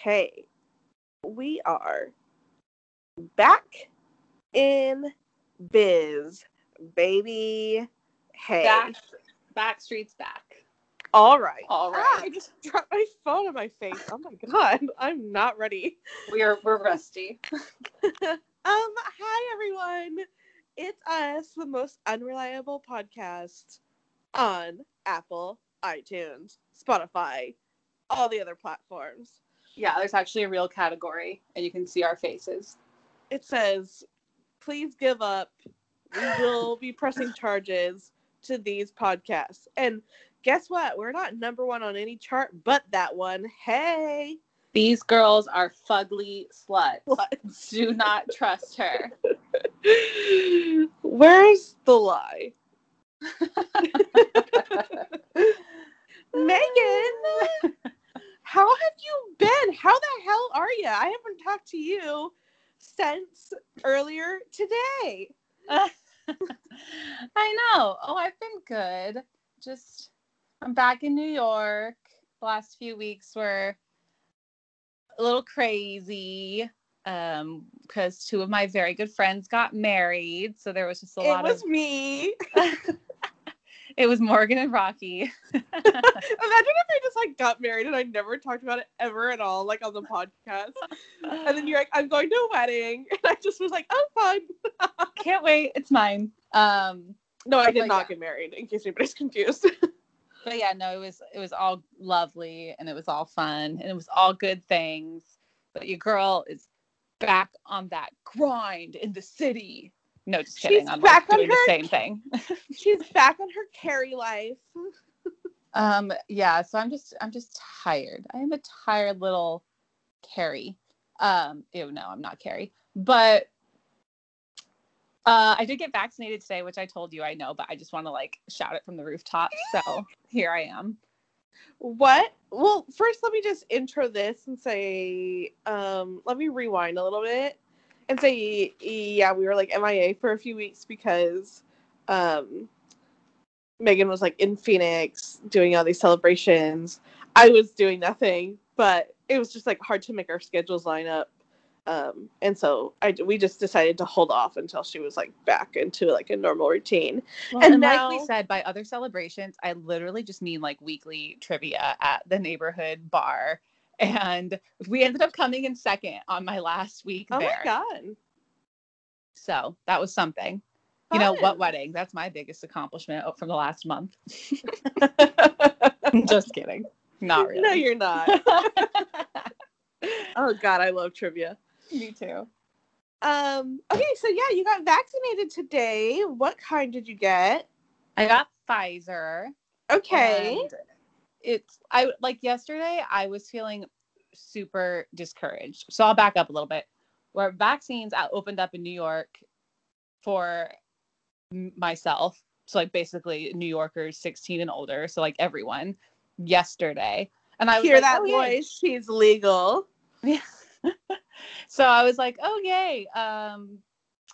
Okay. We are back in biz, baby. Hey. Back, Backstreet's back. All right. All right. Ah, I just dropped my phone on my face. Oh my god. I'm not ready. We are we're rusty. um, hi everyone. It's us, the most unreliable podcast on Apple, iTunes, Spotify, all the other platforms. Yeah, there's actually a real category, and you can see our faces. It says, please give up. We will be pressing charges to these podcasts. And guess what? We're not number one on any chart but that one. Hey. These girls are fugly sluts. What? Do not trust her. Where's the lie? Megan, how have you been? How the hell are you? I haven't talked to you since earlier today. I know. Oh, I've been good. Just I'm back in New York. The last few weeks were a little crazy um because two of my very good friends got married so there was just a It lot was of It was me. it was morgan and rocky Imagine if I just like got married and I never talked about it ever at all, like on the podcast. And then you're like, I'm going to a wedding. And I just was like, oh, fun. can't wait it's mine um No, I did not yeah. get married, in case anybody's confused. but yeah no it was it was all lovely and it was all fun and it was all good things but your girl is back on that grind in the city no just kidding She's i'm back like on doing the her- same thing She's back on her Carrie life. um yeah so i'm just i'm just tired i am a tired little Carrie. um ew no i'm not Carrie. but uh, I did get vaccinated today, which I told you I know, but I just want to like shout it from the rooftop. So here I am. What? Well, first, let me just intro this and say, um, let me rewind a little bit and say, yeah, we were like MIA for a few weeks because um, Megan was like in Phoenix doing all these celebrations. I was doing nothing, but it was just like hard to make our schedules line up. Um, and so I we just decided to hold off until she was like back into like a normal routine. Well, And and like we said, by other celebrations, I literally just mean like weekly trivia at the neighborhood bar. And we ended up coming in second on my last week Oh there. my god! So that was something. You know, what wedding? That's my biggest accomplishment from the last month. just kidding. Not really. No, you're not. oh god, I love trivia. Me too. Um, okay, so yeah, you got vaccinated today. What kind did you get? I got Pfizer. Okay. It's I like yesterday I was feeling super discouraged. So I'll back up a little bit. Where vaccines opened up in New York for myself, so like basically New Yorkers 16 and older, so like everyone yesterday. And I Hear like, that "Oh, yay." voice? She's legal. Yeah. so I was like, oh yay, um,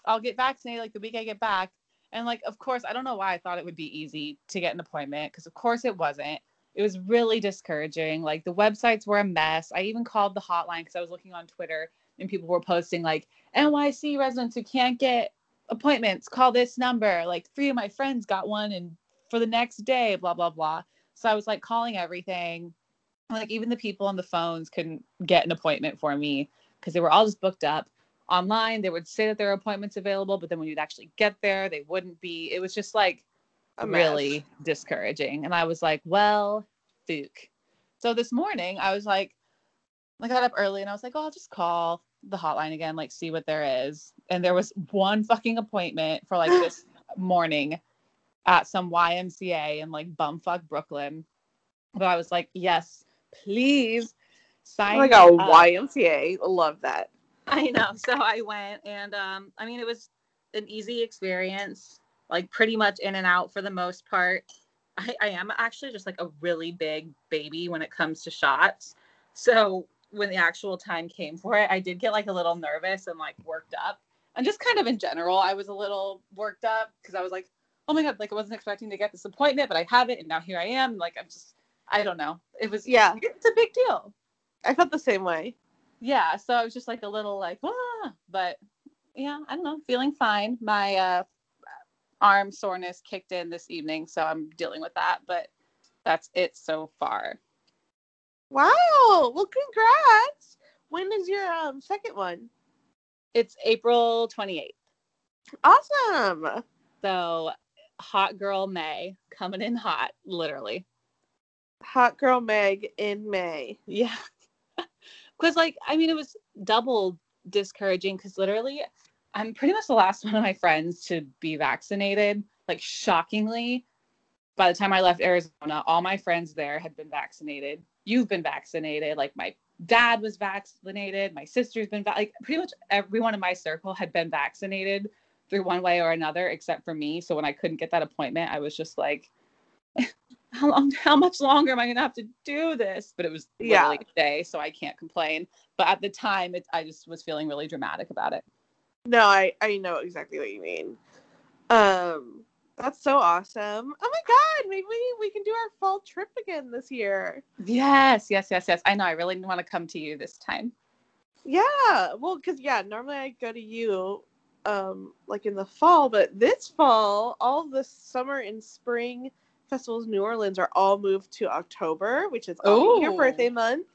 I'll get vaccinated like the week I get back. And like, of course, I don't know why I thought it would be easy to get an appointment because of course it wasn't. It was really discouraging. Like the websites were a mess. I even called the hotline because I was looking on Twitter and people were posting like NYC residents who can't get appointments, call this number. Like three of my friends got one and for the next day, blah blah blah. So I was like calling everything like even the people on the phones couldn't get an appointment for me because they were all just booked up online they would say that there are appointments available but then when you'd actually get there they wouldn't be it was just like A mess. really discouraging and i was like well fook so this morning i was like i got up early and i was like oh i'll just call the hotline again like see what there is and there was one fucking appointment for like this morning at some ymca in like bumfuck brooklyn but i was like yes please sign Oh my god. YMCA. Love that. I know. So I went and um I mean it was an easy experience, like pretty much in and out for the most part. I, I am actually just like a really big baby when it comes to shots. So when the actual time came for it, I did get like a little nervous and like worked up. And just kind of in general, I was a little worked up because I was like, oh my God, like I wasn't expecting to get this appointment, but I have it and now here I am. Like I'm just I don't know. It was Yeah. it's a big deal. I felt the same way. Yeah, so I was just like a little like, ah, but yeah, I don't know, feeling fine. My uh, arm soreness kicked in this evening, so I'm dealing with that, but that's it so far. Wow. Well, congrats. When is your um, second one? It's April 28th. Awesome. So, hot girl May coming in hot, literally. Hot girl Meg in May. Yeah. Because, like, I mean, it was double discouraging because literally I'm pretty much the last one of my friends to be vaccinated. Like, shockingly, by the time I left Arizona, all my friends there had been vaccinated. You've been vaccinated. Like, my dad was vaccinated. My sister's been, va- like, pretty much everyone in my circle had been vaccinated through one way or another, except for me. So when I couldn't get that appointment, I was just like, how long, how much longer am I going to have to do this? But it was Yeah. literally a day, so I can't complain. But at the time, it, I just was feeling really dramatic about it. No, I I know exactly what you mean. Um, that's so awesome. Oh my god, maybe we can do our fall trip again this year. Yes, yes, yes, yes. I know. I really want to come to you this time. Yeah, well, because yeah, normally I go to you, um, like in the fall, but this fall, all the summer and spring festivals in New Orleans are all moved to October, which is your birthday month.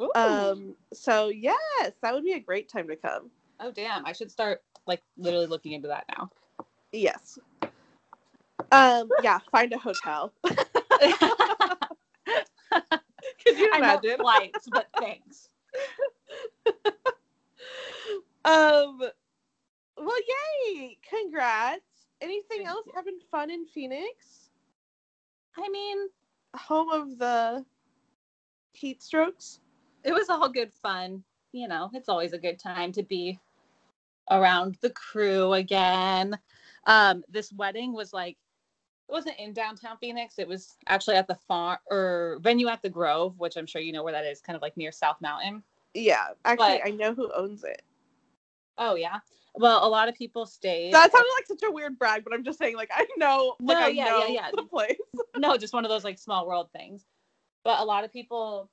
Ooh. Um, so yes, that would be a great time to come. Oh, damn. I should start like literally looking into that now. Yes. Um, yeah, find a hotel. Could you imagine? flights, but thanks. Um, well, yay! Congrats. Anything Thank else you. having fun in Phoenix? I mean, Home of the heat strokes. it was all good fun. You know, it's always a good time to be around the crew again. Um, this wedding was like it wasn't in downtown Phoenix. It was actually at the farm or venue at the Grove, which I'm sure you know where that is, kind of like near South Mountain. Yeah, actually, But- I know who owns it. Oh yeah. Well, a lot of people stayed. That sounded like such a weird brag, but I'm just saying, like, I know, like, No, I yeah, know yeah, yeah. the place. no, just one of those like small world things. But a lot of people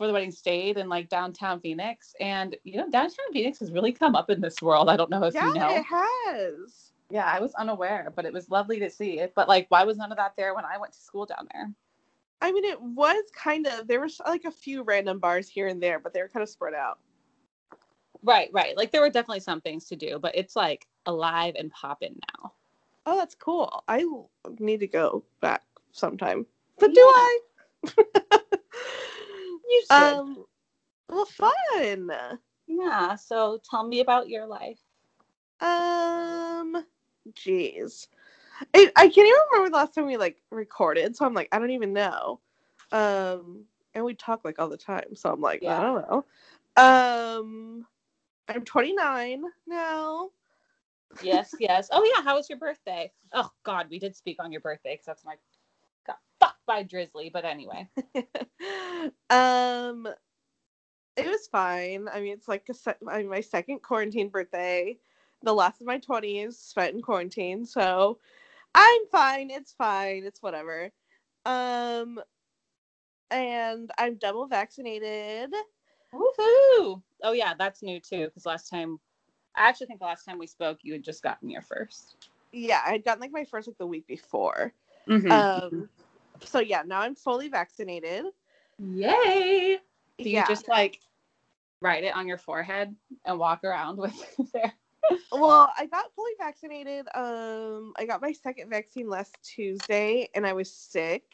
for the wedding stayed in like downtown Phoenix, and you know, downtown Phoenix has really come up in this world. I don't know if yeah, you know. it has. Yeah, I was unaware, but it was lovely to see it. But like, why was none of that there when I went to school down there? I mean, it was kind of there was like a few random bars here and there, but they were kind of spread out. Right, right. Like there were definitely some things to do, but it's like alive and popping now. Oh, that's cool. I need to go back sometime. But Yeah. do I? You should. um, well, fun. yeah. So tell me about your life. Um, jeez, I, I can't even remember the last time we like recorded, so I'm like, I don't even know. Um, and we talk like all the time, so I'm like, Yeah. I don't know. Um, I'm 29 now. Yes, yes. Oh yeah. How was your birthday? Oh God, we did speak on your birthday because that's when I got fucked by Drizzly. But anyway. um, it was fine. I mean, it's like a se- my second quarantine birthday, the last of my 20s spent in quarantine, so I'm fine. It's fine. It's whatever. Um, and I'm double vaccinated. Woohoo! Oh yeah, that's new too. Because last time, I actually think the last time we spoke, you had just gotten your first. Yeah, I had gotten like my first like the week before. Mm-hmm. Um, so yeah, now I'm fully vaccinated. Yay! Do you yeah. just like write it on your forehead and walk around with it there? Well, I got fully vaccinated. Um, I got my second vaccine last Tuesday, and I was sick,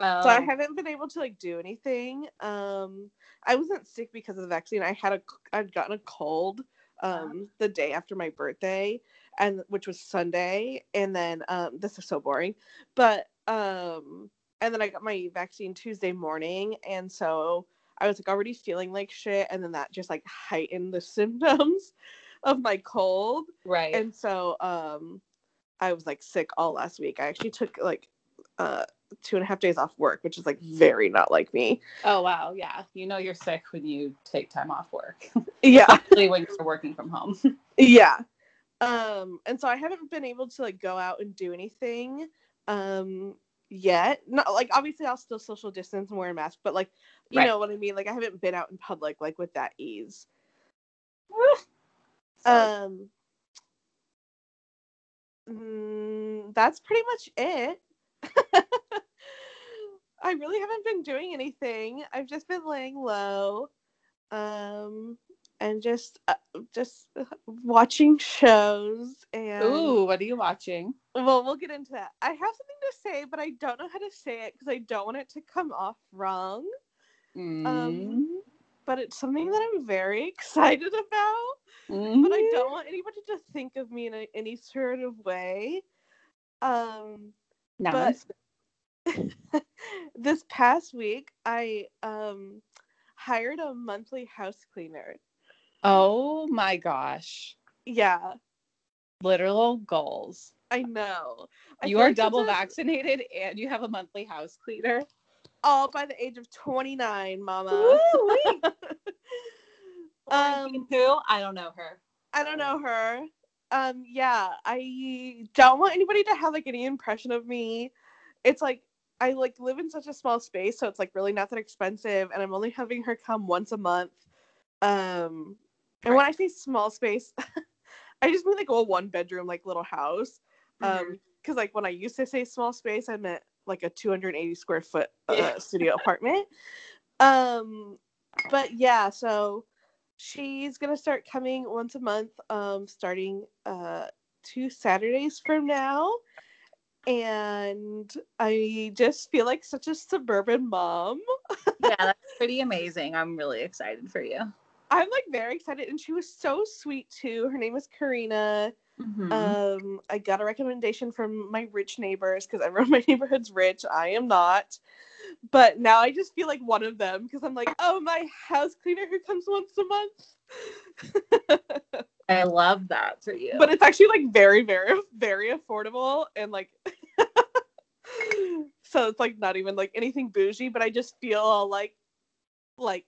Oh, so I haven't been able to like do anything. Um, I wasn't sick because of the vaccine. I had a I'd gotten a cold um the day after my birthday, and which was Sunday, and then um this is so boring, but um and then I got my vaccine Tuesday morning, and so I was like already feeling like shit, and then that just like heightened the symptoms of my cold. Right. and so um i was like sick all last week. I actually took like uh two and a half days off work which is like very not like me. Oh wow, yeah. You know you're sick when you take time off work, yeah. Especially when you're working from home. yeah. Um and so i haven't been able to like go out and do anything um yet. Not like obviously I'll still social distance and wear a mask, but like you Right. know what I mean. Like I haven't been out in public like with that ease. Um, mm, that's pretty much it. I really haven't been doing anything. I've just been laying low, um, and just uh, just watching shows. And ooh, what are you watching? Well, we'll get into that. I have something to say, but I don't know how to say it because I don't want it to come off wrong. Mm. But it's something that I'm very excited about. but I don't want anybody to think of me in a, any sort of way. Um, No. but this past week, I um hired a monthly house cleaner. oh my gosh. Yeah, Literal goals. I know. I you are like double a- vaccinated and you have a monthly house cleaner. All by the age of 29, Mama. Um, who? I don't know her. I don't know her. Um, yeah, I don't want anybody to have like any impression of me. It's like I like live in such a small space, so it's like really not that expensive, and I'm only having her come once a month. Um, and when I say small space, I just mean like a one bedroom like little house. Um, because like when I used to say small space, I meant like a 280 square foot uh, Yeah. studio apartment. Um, but yeah, so she's gonna start coming once a month, um, starting uh two Saturdays from now. And I just feel like such a suburban mom. yeah, that's pretty amazing. I'm really excited for you. I'm like very excited, and she was so sweet too. Her name is Karina. Mhm. Um, I got a recommendation from my rich neighbors because everyone in my neighborhood's rich. I am not. But now I just feel like one of them because I'm like, oh, my house cleaner who comes once a month. I love that for you. but it's actually like very, very, very affordable and like, so it's like not even like anything bougie. But I just feel all like, like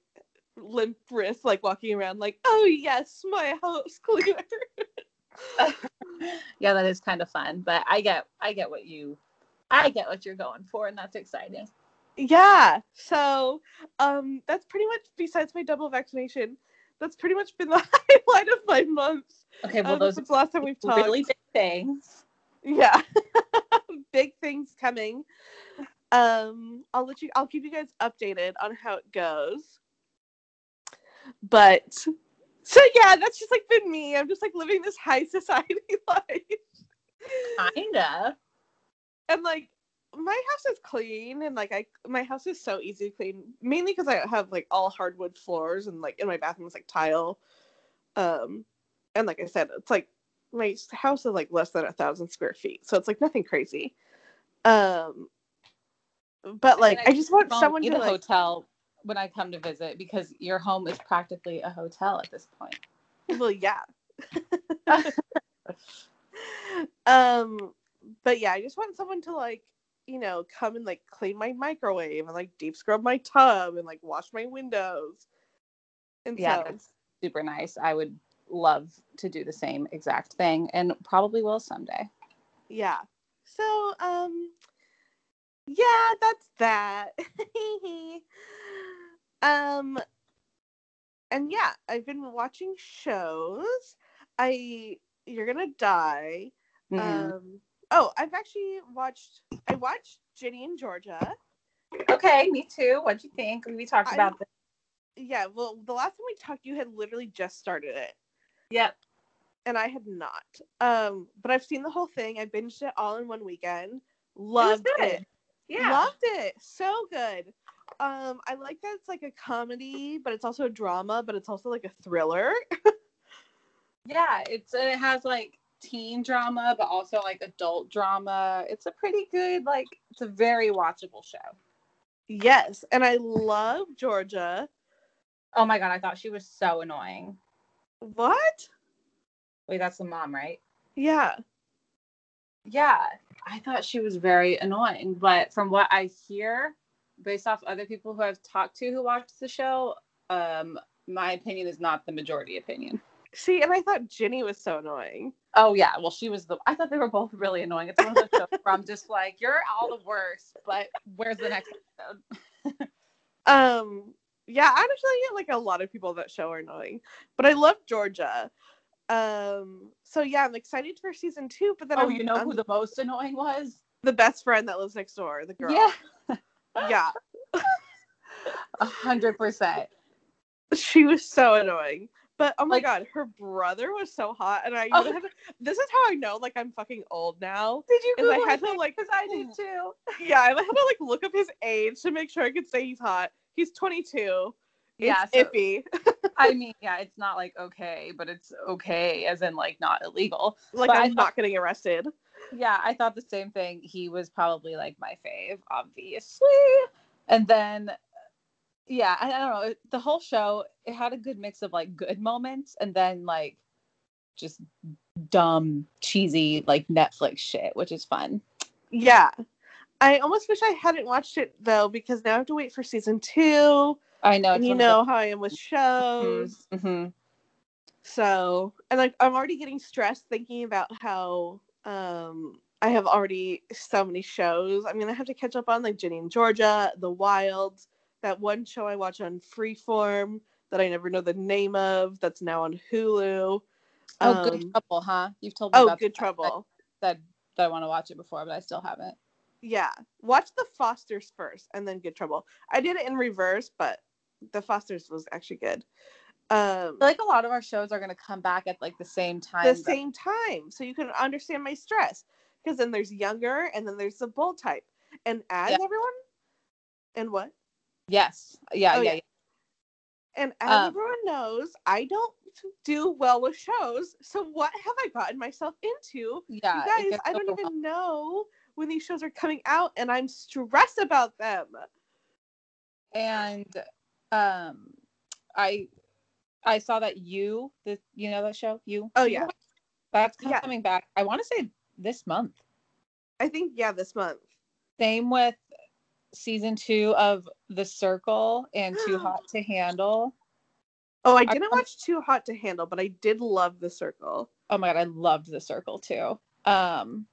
limp wrist, like walking around, like, oh yes, my house cleaner. yeah, that is kind of fun. But I get I get what you I get what you're going for, and that's exciting. yeah so um that's pretty much besides my double vaccination that's pretty much been the highlight of my month Okay, well um, those since the last time we've talked really big things. yeah big things coming um i'll let you i'll keep you guys updated on how it goes but so yeah that's just like been me. I'm just like living this high society life. Kinda. and like my house is clean and like I my house is so easy to clean mainly because I have like all hardwood floors and like in my bathroom is like tile. Um and like I said it's like my house is like less than a thousand square feet so it's like nothing crazy. Um but like I just want someone to like hotel when I come to visit because your home is practically a hotel at this point. well yeah um but yeah i just want someone to like you know come and like clean my microwave and like deep scrub my tub and like wash my windows and Yeah, so that's super nice. I would love to do the same exact thing and probably will someday. yeah so um yeah that's that um and yeah i've been watching shows i you're gonna die Mhm. um oh i've actually watched i watched ginny and georgia okay, me too. What'd you think? We talked I- about this. yeah well the last time we talked you had literally just started it Yep. and i had not um but i've seen the whole thing i binged it all in one weekend loved good. it, Yeah. loved it so good um i like that it's like a comedy but it's also a drama but it's also like a thriller yeah, it's it has like teen drama, but also like adult drama. It's a pretty good, like it's a very watchable show. yes and i love georgia Oh my god, I thought she was so annoying. what Wait, that's the mom, right? yeah Yeah, I thought she was very annoying, but from what I hear, based off other people who I've talked to who watched the show, um, my opinion is not the majority opinion. See, and I thought Ginny was so annoying. Oh yeah, well she was the. I thought they were both really annoying. It's one of those shows where I'm just like, you're all the worst, but where's the next episode? Um, yeah, honestly, yeah, like a lot of people that show are annoying, but I love Georgia. Um, so yeah, I'm excited for season two. But then oh, I'm, you know I'm who the most annoying was? the best friend that lives next door, the girl. Yeah, yeah, a hundred percent. she was so annoying. But oh my Like- god, her brother was so hot, and I Oh. to, this is how I know like I'm fucking old now. Did you? Is I had to, like- 'Cause I did too. Yeah, I had to like look up his age to make sure I could say he's hot. He's 22. Yeah, it's so- iffy. I mean, yeah, it's not like okay, but it's okay, as in like not illegal. Like But I'm not getting arrested. Yeah, I thought the same thing. He was probably like my fave, obviously. And then, yeah, I, I don't know. The whole show it had a good mix of like good moments and then like just dumb, cheesy like Netflix shit, which is fun. Yeah. I almost wish I hadn't watched it though because now I have to wait for season two. I know. you know how I am with shows. the- Mhm. So, and like I'm already getting stressed thinking about how um I have already so many shows. I'm gonna have to catch up on like Ginny and Georgia, The Wild, that one show I watch on Freeform that I never know the name of. That's now on Hulu. Oh, good Um, trouble, huh? You've told me Oh, Good that. Trouble. I said that I want to watch it before, but I still haven't. Yeah, watch The Fosters first, and then Good Trouble. I did it in reverse, but The Fosters was actually good. Um, like a lot of our shows are gonna come back at like the same time. the same time so you can understand my stress because then there's younger and then there's the bold type and as Yeah. everyone and what Yes. Yeah. Oh, yeah. yeah. yeah. and as Um, everyone knows i don't do well with shows so what have i gotten myself into Yeah. you guys i don't even know when these shows are coming out and i'm stressed about them and um i i saw that you the you know that show? You? Oh yeah. That's Yeah. coming back. I want to say this month. I think yeah this month. Same with season two of the circle and too hot to handle. Oh i I- didn't watch too hot to handle but i did love the circle. Oh my god i loved the circle too. Um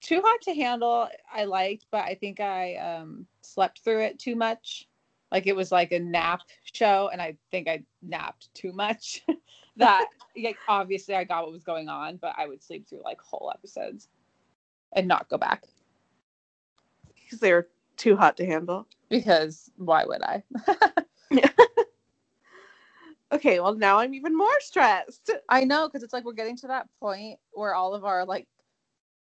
too hot to handle i liked but i think i um slept through it too much like it was like a nap show and i think i napped too much that like obviously i got what was going on but i would sleep through like whole episodes and not go back. Because they were too hot to handle. Because why would i? Okay well now i'm even more stressed. I know because it's like we're getting to that point where all of our like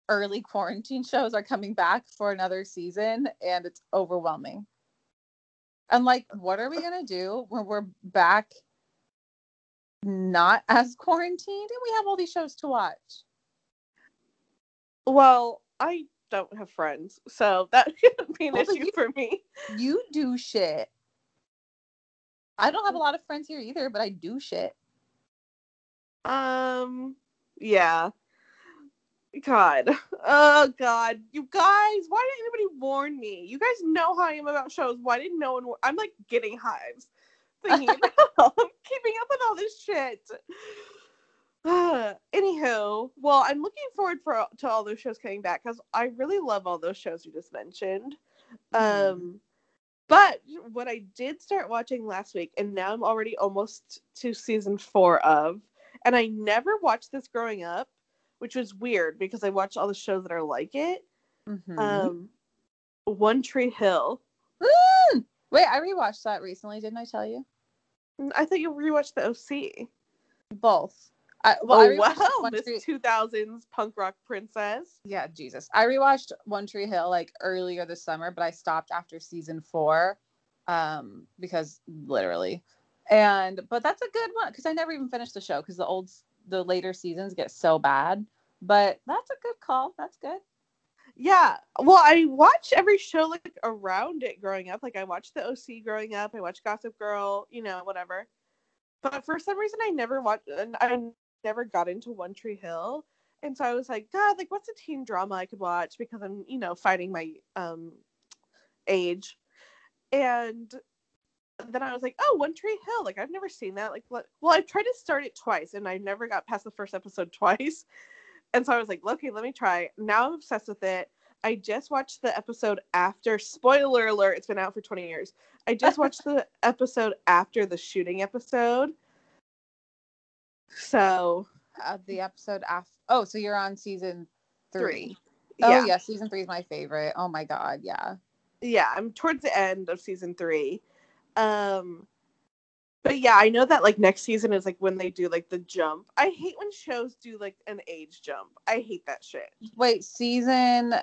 early quarantine shows are coming back for another season and it's overwhelming and like what are we gonna do when we're back not as quarantined? And we have all these shows to watch. Well, I don't have friends, so that shouldn't be an Well, issue you- for me. you do shit. I don't have a lot of friends here either but i do shit. Um, yeah. God. Oh God. You guys, why didn't anybody warn me? You guys know how I am about shows. Why didn't no one war- I'm like getting hives. Thinking about I'm keeping up with all this shit. Anywho, well, I'm looking forward for to all those shows coming back because I really love all those shows you just mentioned. Mhm. Um, but what I did start watching last week, and now I'm already almost to season four of, and I never watched this growing up, which was weird because I watched all the shows that are like it. Mhm. Um, One Tree Hill. Mm! wait i rewatched that recently didn't i tell you I thought you rewatched the OC. both I, well, I oh rewatched wow, this Tree- 2000s punk rock princess. Yeah, Jesus. I rewatched One Tree Hill like earlier this summer, but I stopped after season four um because literally and but that's a good one because i never even finished the show because the old the later seasons get so bad but that's a good call that's good Yeah. Well, I watched every show like around it growing up. Like I watched the OC growing up. I watched Gossip Girl, you know, whatever. But for some reason, I never watched. and I never got into One Tree Hill, and so I was like, God, like what's a teen drama I could watch because I'm, you know, fighting my um age, and then I was like, oh, One Tree Hill. Like I've never seen that. Like, what? well, I've tried to start it twice, and I never got past the first episode twice. And so I was like, okay, let me try. Now I'm obsessed with it. I just watched the episode after. Spoiler alert! It's been out for 20 years. I just watched the episode after the shooting episode. So Uh, the episode after. Oh, so you're on season three. three. Oh yeah. yeah, season three is my favorite. Oh my god, yeah. yeah i'm towards the end of season three um but yeah i know that like next season is like when they do like the jump. I hate when shows do like an age jump. I hate that shit. Wait, season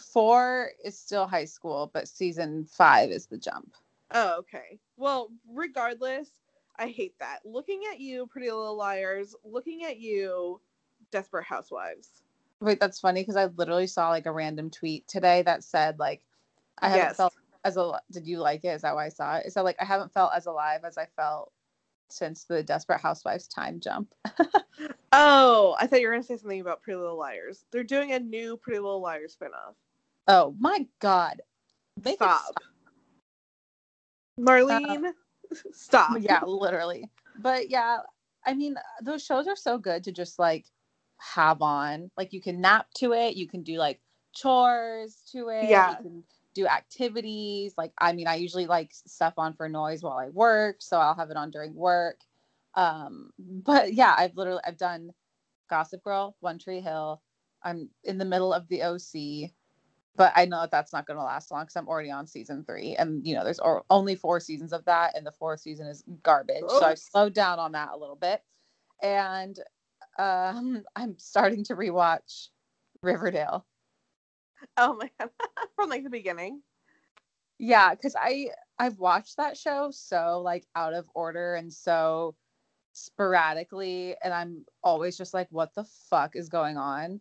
four is still high school, but season five is the jump. oh okay. Well regardless i hate that. Looking at you pretty little liars. Looking at you desperate housewives. Wait, that's funny because I literally saw like a random tweet today that said like I haven't felt as a did you like it? Is that why I saw it? Is that like I haven't felt as alive as I felt since the Desperate Housewives time jump. oh i thought you were gonna say something about pretty little liars they're doing a new pretty little liars spinoff Oh my god. Make it stop marlene stop yeah, literally. But yeah, I mean, those shows are so good to just like have on. Like you can nap to it, you can do like chores to it, Yeah. you can do activities. Like I mean, I usually like stuff on for noise while I work, so I'll have it on during work. Um, but yeah, I've literally I've done Gossip Girl, One Tree Hill. I'm in the middle of the OC but I know that that's not going to last long because I'm already on season three, and you know there's only four seasons of that, and the fourth season is garbage. So I've slowed down on that a little bit, and um, I'm starting to rewatch Riverdale. Oh my god. From like the beginning. Yeah, because I I've watched that show so like out of order and so sporadically, and I'm always just like, what the fuck is going on?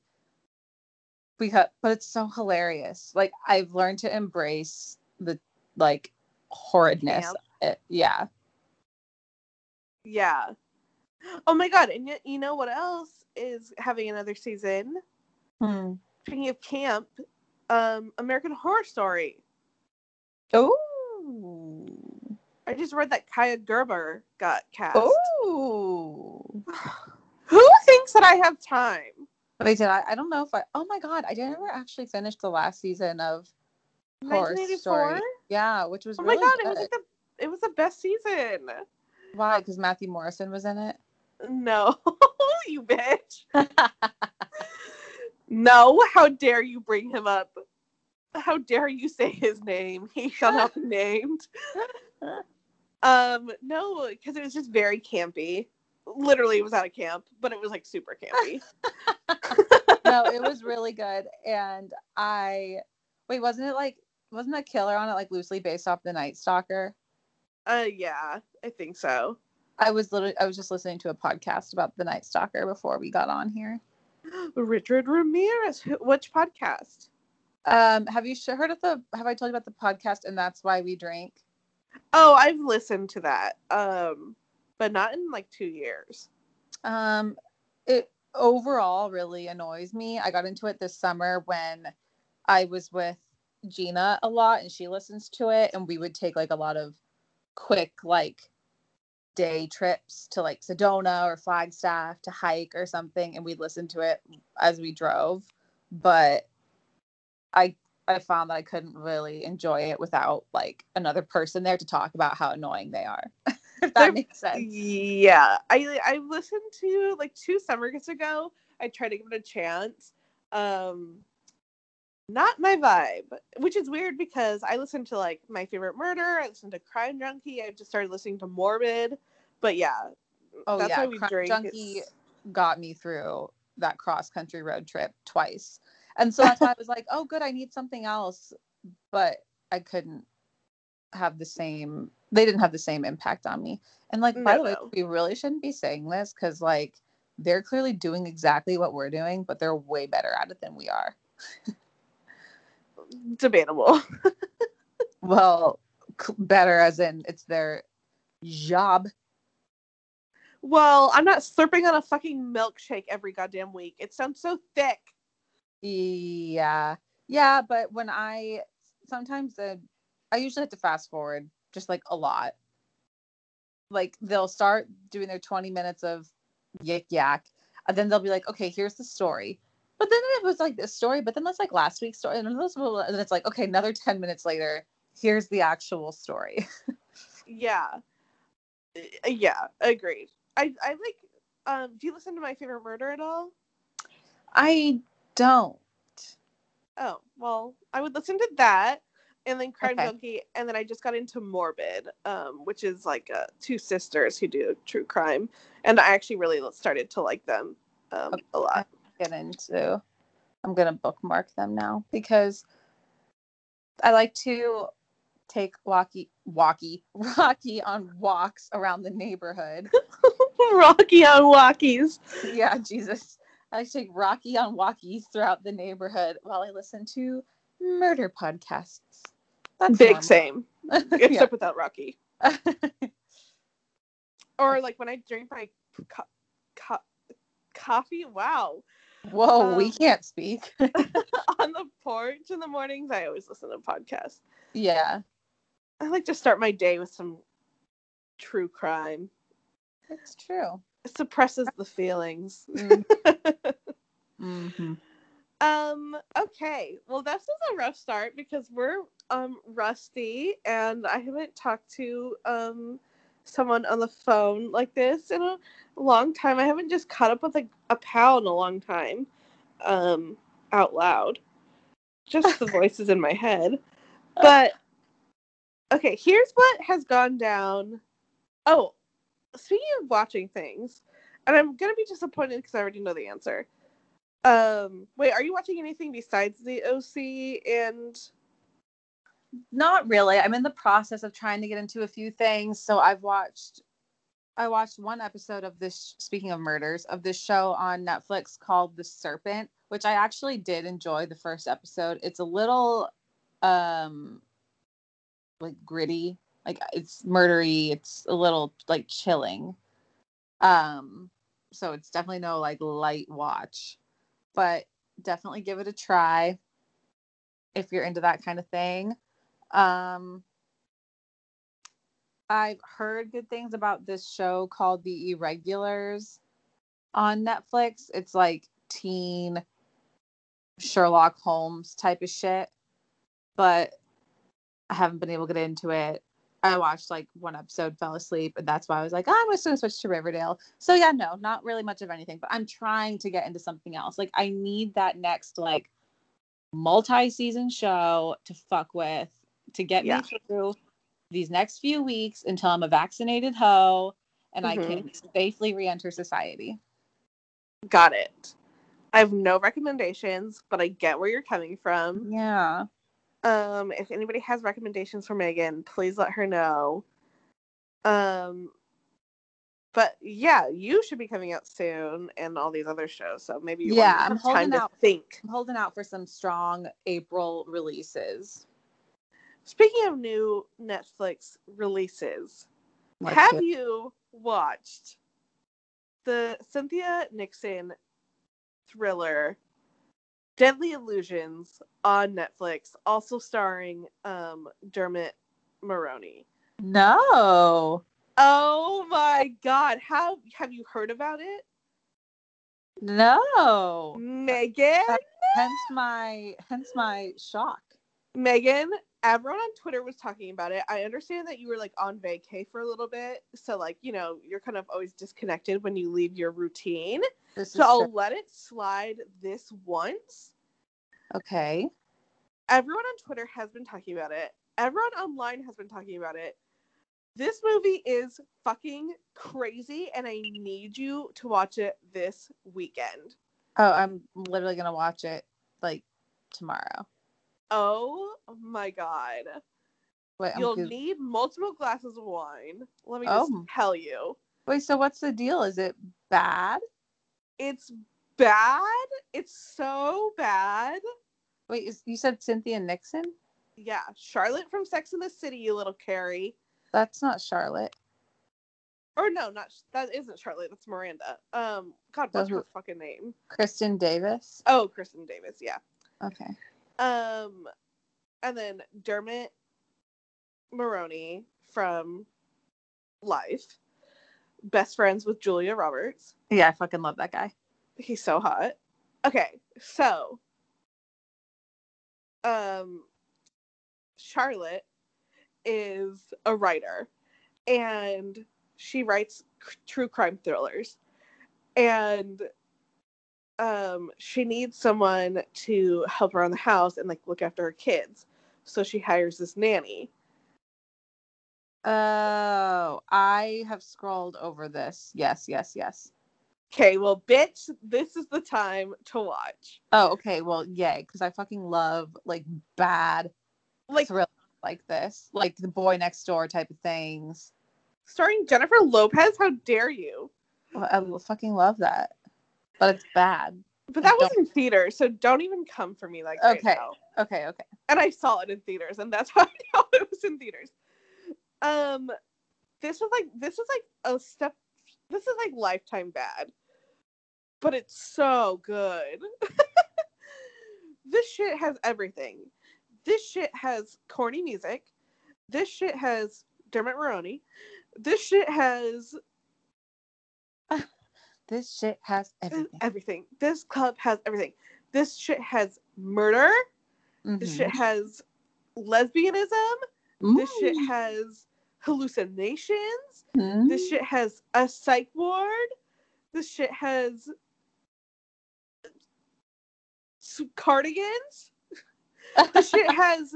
Because but it's so hilarious. Like I've learned to embrace the like horridness. It. Yeah. Yeah. Oh my god. And yet, you know what else is having another season? Hmm. Speaking of camp, um, American Horror Story. Oh. I just read that Kaia Gerber got cast. Oh. Who thinks that I have time? Wait, did I? I don't know if I. Oh my god, I never actually finished the last season of Horror Story. Yeah, which was Oh really my god, it was like the it was the best season. Why? Because Matthew Morrison was in it. No, you bitch. No, how dare you bring him up? How dare you say his name? He shall not be named. Um, no, because it was just very campy. Literally, it was at a camp, but it was like super campy. no, it was really good, and I wait. Wasn't it like? Wasn't a killer on it like loosely based off the Night Stalker? uh, yeah, I think so. I was literally. I was just listening to a podcast about the Night Stalker before we got on here. Richard Ramirez. Which podcast? Um, have you sh- heard of the? Have I told you about the podcast? And that's why we drink. Oh, I've listened to that. Um, but not in like two years. Um, it overall really annoys me. I got into it this summer when I was with Gina a lot and she listens to it and we would take like a lot of quick like day trips to like Sedona or Flagstaff to hike or something and we'd listen to it as we drove. But I I found that I couldn't really enjoy it without like another person there to talk about how annoying they are. if that They're- makes sense. Yeah, I I listened to like two summers ago. I tried to give it a chance. Um, not my vibe, which is weird because I listened to like My Favorite Murder. I listened to Crime Junkie. I just started listening to Morbid. But yeah, Oh that's yeah, why we drink. Junkie It's- got me through that cross country road trip twice. And so that's why I was like, oh good, I need something else. But I couldn't have the same they didn't have the same impact on me. And like by No, the way, we really shouldn't be saying this because like they're clearly doing exactly what we're doing, but they're way better at it than we are. debatable. Well, better as in it's their job. Well, I'm not slurping on a fucking milkshake every goddamn week. It sounds so thick. Yeah. Yeah, but when I sometimes the I usually have to fast forward just like a lot like they'll start doing their 20 minutes of yik yak, and then they'll be like, okay, here's the story. But then it was like this story, but then that's like last week's story, and then it's like, okay, another 10 minutes later, here's the actual story. yeah. Uh, yeah, agreed. I I like um do you listen to my favorite murder at all? I don't. Oh, well, I would listen to that and then Crime Okay. Junkie and then I just got into Morbid, um, which is like uh, two sisters who do true crime and I actually really started to like them um, Okay. a lot. get into. I'm gonna bookmark them now because I like to take walkie walkie Rocky on walks around the neighborhood. Rocky on walkies. yeah, Jesus. I like to take Rocky on walkies throughout the neighborhood while I listen to murder podcasts. That's Big normal. same, except Yeah. without Rocky. Or like when I drink my co- co- coffee. Wow, Whoa, we Um, can't speak. on the porch in the mornings, I always listen to podcasts. yeah, I like to start my day with some true crime. It's true. It suppresses the feelings. Mm. hmm um. Okay. Well, this is a rough start because we're um rusty, and I haven't talked to um someone on the phone like this in a long time. I haven't just caught up with a, a pal in a long time. Um, out loud. Just the voices in my head. But okay, here's what has gone down. Oh, speaking of watching things, and I'm gonna be disappointed because I already know the answer. Um, wait, are you watching anything besides the OC and Not really. I'm in the process of trying to get into a few things. So I've watched I watched one episode of this speaking of murders of this show on Netflix called The Serpent, which I actually did enjoy the first episode. It's a little um like gritty, like it's murdery, it's a little like chilling. Um so it's definitely no like light watch, but definitely give it a try if you're into that kind of thing. Um, I've heard good things about this show called The Irregulars on Netflix. It's like teen Sherlock Holmes type of shit, but I haven't been able to get into it. I watched like one episode, fell asleep, and that's why I was like, oh, I'm just gonna switch to Riverdale. So yeah, no, not really much of anything, but I'm trying to get into something else. Like I need that next like multi-season show to fuck with to get Yeah. me through these next few weeks until I'm a vaccinated hoe and I can mm-hmm. safely re-enter society. got it? I have no recommendations, but I get where you're coming from. Yeah. Um, if anybody has recommendations for Megan, please let her know. Um, but yeah, you should be coming out soon, and all these other shows. So maybe you Yeah, want I'm holding to out. think. I'm holding out for some strong April releases. Speaking of new Netflix releases, Let's have you watched the Cynthia Nixon thriller Deadly Illusions on Netflix, also starring um, Dermot Mulroney? No. Oh my god, how have you heard about it? No. Megan? Hence my hence my shock. Megan, everyone on Twitter was talking about it. I understand that you were like on vacay for a little bit. So like, you know, you're kind of always disconnected when you leave your routine. So I'll true. let it slide this once. okay. Everyone on Twitter has been talking about it. Everyone online has been talking about it. This movie is fucking crazy and I need you to watch it this weekend. Oh, I'm literally gonna watch it like tomorrow. Oh my god. Wait, You'll need multiple glasses of wine. Let me just Oh. tell you. Wait, so what's the deal? Is it bad? It's bad. It's so bad. Wait, is, you said Cynthia Nixon? Yeah, Charlotte from Sex in the City, you little Carrie. That's not Charlotte. Or no, not that isn't Charlotte. That's Miranda. Um, God, what's So her fucking name? Kristin Davis. Oh, Kristin Davis. Yeah. Okay. Um, and then Dermot Mulroney from life. Best friends with Julia Roberts. Yeah, I fucking love that guy. He's so hot. Okay, so um Charlotte is a writer and she writes c- true crime thrillers and um she needs someone to help around the house and like look after her kids so she hires this nanny Oh, I have scrolled over this. Yes, yes, yes. okay well bitch this is the time to watch Oh, okay. Well, yay, because I fucking love like bad like thrillers like this, like the boy next door type of things. starring jennifer lopez how dare you Well, I fucking love that, but it's bad. but that was in theater so don't even come for me like right Okay. now. Okay, okay. and I saw it in theaters, and that's how I know it was in theaters. Um, this was like this is like a step. This is like lifetime bad, but it's so good. this shit has everything. This shit has corny music. This shit has Dermot Mulroney. This shit has This shit has everything. everything. This club has everything. This shit has murder. This Mhm. shit has lesbianism. This shit has hallucinations. Mhm. This shit has a psych ward. This shit has cardigans. This shit has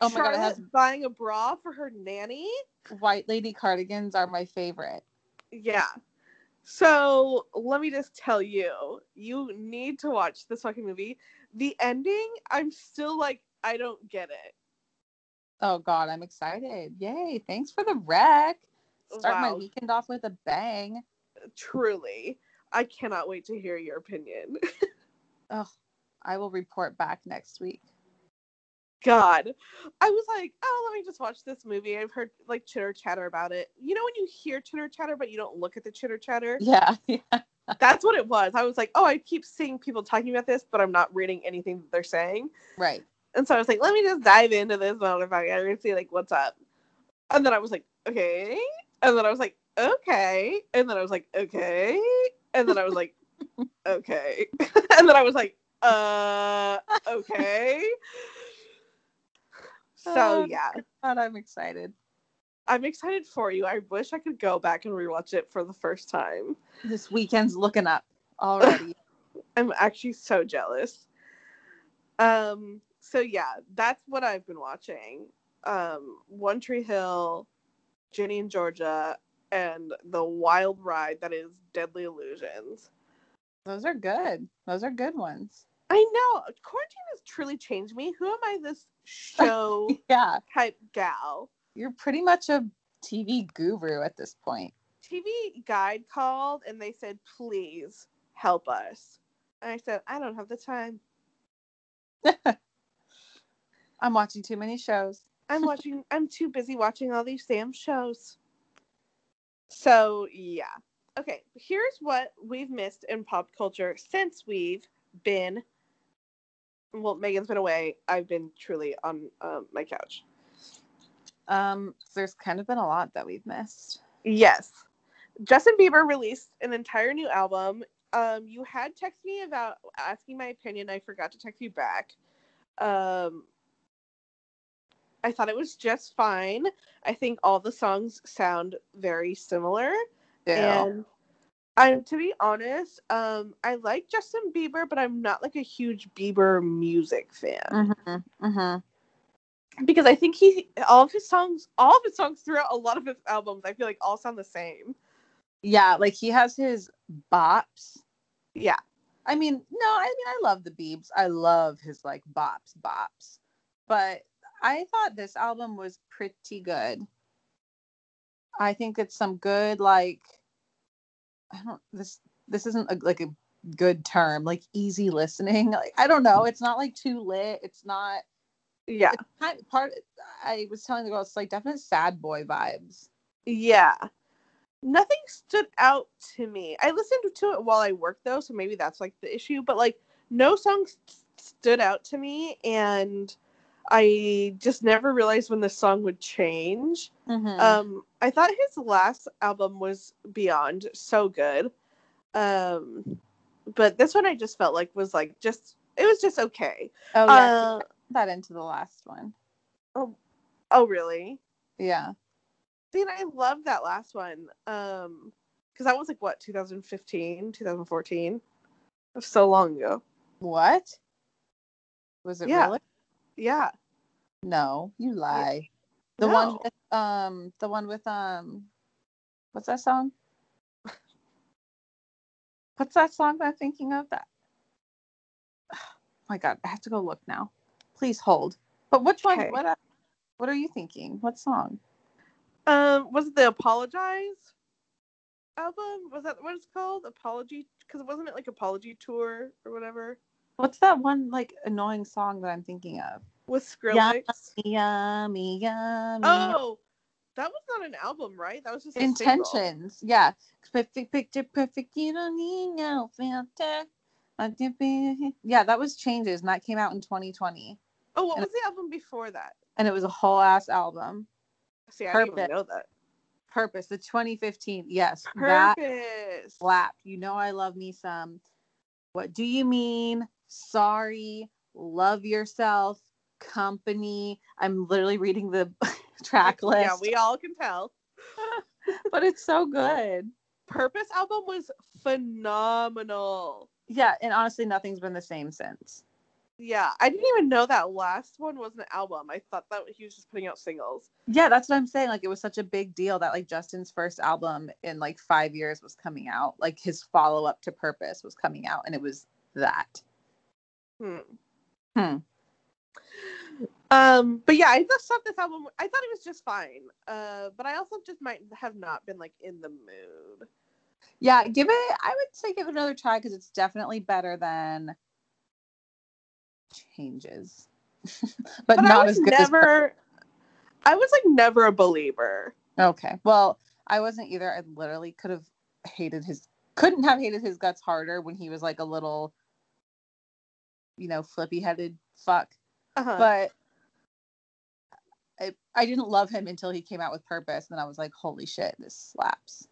Oh my God, it has- buying a bra for her nanny. White lady cardigans are my favorite. Yeah. So let me just tell you, you need to watch this fucking movie. The ending, I'm still like, I don't get it. Oh God, I'm excited! Yay! Thanks for the rec. Start my weekend off with a bang. Truly. I cannot wait to hear your opinion. Oh, I will report back next week. God. I was like, oh, let me just watch this movie. I've heard like chitter chatter about it. You know when you hear chitter chatter but you don't look at the chitter chatter? Yeah, yeah. That's what it was. I was like, oh, I keep seeing people talking about this, but I'm not reading anything that they're saying. right. And so I was like, let me just dive into this motherfucker and see like what's up. And then I was like, okay. And then I was like, okay. And then I was like, okay. And then I was like, okay. and then I was like, uh, okay. So Oh, yeah, God, I'm excited. I'm excited for you. I wish I could go back and rewatch it for the first time. This weekend's looking up already. I'm actually so jealous. Um, so yeah, that's what I've been watching. Um, One Tree Hill, Ginny and Georgia, and the wild ride that is Deadly Illusions. Those are good. Those are good ones. I know quarantine has truly changed me. Who am I this show Yeah, type gal? you're pretty much a TV guru at this point. TV guide called and they said, please help us. And I said, I don't have the time. I'm watching too many shows. I'm watching. I'm too busy watching all these damn shows. So yeah. Okay. Here's what we've missed in pop culture since we've been. Well, Megan's been away. I've been truly on um, my couch. Um, there's kind of been a lot that we've missed. Yes. Justin Bieber released an entire new album. Um, you had texted me about asking my opinion. I forgot to text you back. Um, I thought it was just fine. I think all the songs sound very similar. And I'm to be honest, um, I like Justin Bieber, but I'm not like a huge Bieber music fan hmm hmm because I think he all of his songs, all of his songs throughout a lot of his albums, I feel like all sound the same. Yeah, like he has his bops. Yeah. I mean, no, I mean I love the Beebs. I love his like bops, bops. But I thought this album was pretty good. I think it's some good like I don't this this isn't a, like a good term, like easy listening. Like I don't know, it's not like too lit. It's not Yeah. it's kind of part I was telling the girls it's like definite sad boy vibes. Yeah. Nothing stood out to me. I listened to it while I worked though, so maybe that's like the issue, but like no songs stood out to me and I just never realized when the song would change. Mhm. Um, I thought his last album was Beyond so good. Um, but this one I just felt like was like just it was just okay. oh yeah, Uh, that into the last one. oh oh really? Yeah. See, and I love that last one. Um, because that was like what 2015, 2014. That so long ago. What? Was it Yeah. really? Yeah. No, you lie. The one with um the one with um what's that song? What's that song that I'm thinking of? That oh my god, I have to go look now. Please hold. But which one Okay. what uh, what are you thinking? What song? Um, was it the Apologize album? Was that what it's called? Apology? Because it wasn't it like Apology Tour or whatever What's that one like annoying song that I'm thinking of? with Skrillex. Yummy, yummy. Oh, that was not an album, right? That was just a single. Intentions. Yeah. Perfect picture, perfect. You don't need no filter. Yeah, that was Changes, and that came out in 2020. Oh, what And- was the album before that? And it was a whole ass album. See, I didn't Purpose. even know that. Purpose, the 2015. Yes, that Purpose. slapped. You know, I love me some. What do you mean? Sorry. Love yourself. Company. I'm literally reading the track list. Yeah, we all can tell. but it's so good. Purpose album was phenomenal. Yeah, and honestly, nothing's been the same since. Yeah, I didn't even know that last one was an album. I thought that he was just putting out singles. Yeah, that's what I'm saying. Like, it was such a big deal that like Justin's first album in like five years was coming out. Like his follow up to Purpose was coming out, and it was that. Hmm. Hmm. Um, but yeah, I just thought this album. I thought it was just fine. Uh, but I also just might have not been like in the mood. Yeah, give it. I would say give it another try because it's definitely better than Changes, but, But I not was as good. as never. I was like never a believer. Okay. Well, I wasn't either. I literally could have hated his couldn't have hated his guts harder when he was like a little you know, flippy headed fuck. Uh-huh. But I, I didn't love him until he came out with purpose and then I was like, holy shit, this slaps.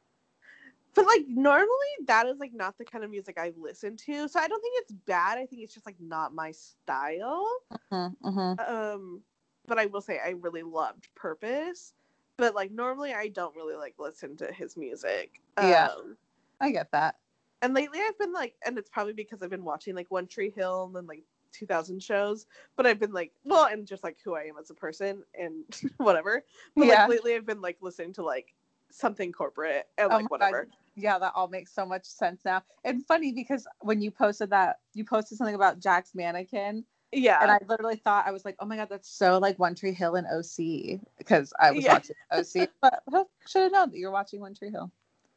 But like normally that is like not the kind of music I listen to. So I don't think it's bad. I think it's just like not my style. Mm-hmm. Um but I will say I really loved Purpose. But like normally I don't really like listen to his music. Yeah. Um, I get that. And lately I've been like and it's probably because I've been watching like One Tree Hill and then like 2000 shows, but I've been like, well, and just like who I am as a person and whatever. But Yeah. like lately I've been like listening to like something corporate and Oh like whatever. God. Yeah, that all makes so much sense now. And funny because when you posted that, you posted something about Jack's mannequin, Yeah. and I literally thought I was like, "Oh my god, that's so like One Tree Hill and OC," because I was Yeah. watching OC. But should have known that you're watching One Tree Hill.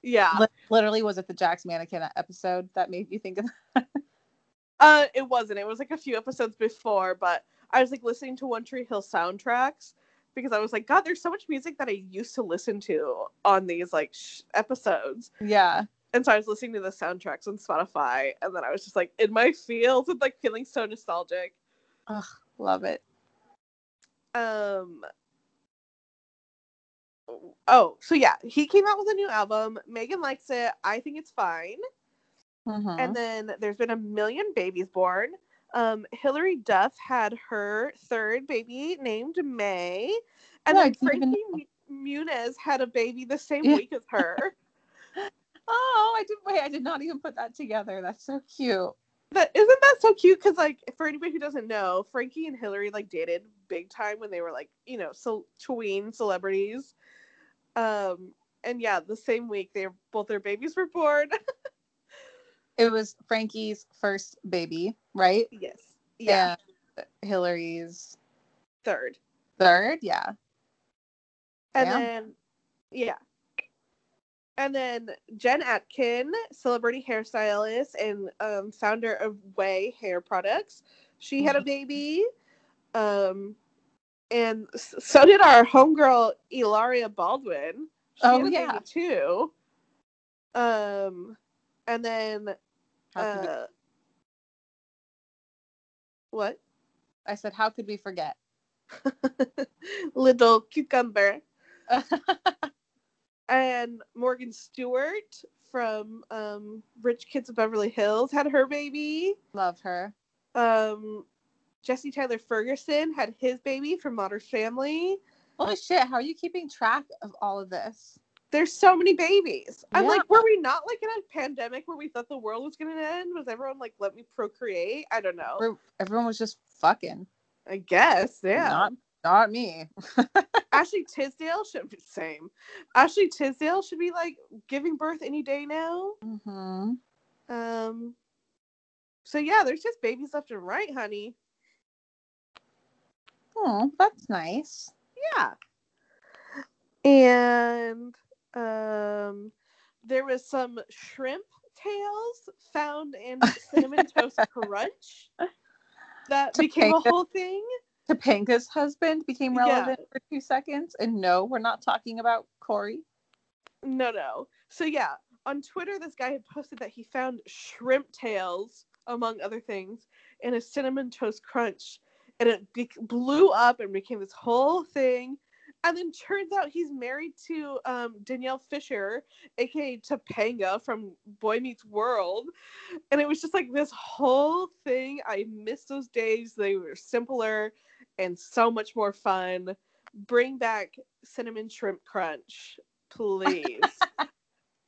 Yeah. Li- literally, was it the Jack's mannequin episode that made you think of that? Uh, it wasn't. It was like a few episodes before, but I was like listening to One Tree Hill soundtracks because I was like, God, there's so much music that I used to listen to on these like sh- episodes, Yeah, and so I was listening to the soundtracks on Spotify, and then I was just like in my feels and like feeling so nostalgic. Ugh, love it. Um. Oh, so yeah, he came out with a new album. Megan likes it. I think it's fine. Mhm. And then there's been a million babies born. Um, Hilary Duff had her third baby named May, and I then didn't even Frankie Muniz had a baby the same Yeah. week as her. Oh, I did. Wait, I did not even put that together. That's so cute. That isn't that so cute? Because like for anybody who doesn't know, Frankie and Hillary like dated big time when they were like you know so tween celebrities. Um, and yeah, the same week they both their babies were born. It was Frankie's first baby, right? yes, yeah, And Hilary's third. third. Yeah. And then, yeah. And then Jen Atkin, celebrity hairstylist and um, founder of Ouai Hair Products, she had a baby. Um, and so did our homegirl Ilaria Baldwin. She Oh, yeah. too. Um, and then, How could we- uh, what? I said, how could we forget? Little cucumber. and Morgan Stewart from um, Rich Kids of Beverly Hills had her baby. Love her. Um, Jesse Tyler Ferguson had his baby from Modern Family. Holy shit! How are you keeping track of all of this? There's so many babies. I'm like, were we not like in a pandemic where we thought the world was gonna end? Was everyone like, let me procreate? I don't know. Where everyone was just fucking. I guess, yeah. Not, not me. Ashley Tisdale should be same. Ashley Tisdale should be like giving birth any day now. hmm Um. So yeah, there's just babies left and right, honey. Oh, that's nice. Yeah. And um, there was some shrimp tails found in cinnamon toast crunch that became a whole thing. Topanga's husband became Yeah. relevant for two seconds, and no, we're not talking about Corey. No, no. So yeah, on Twitter, this guy had posted that he found shrimp tails, among other things, in a cinnamon toast crunch, and it be- blew up and became this whole thing. And then turns out he's married to um, Danielle Fishel, aka Topanga from Boy Meets World, and it was just like this whole thing. I miss those days; they were simpler and so much more fun. Bring back cinnamon shrimp crunch please.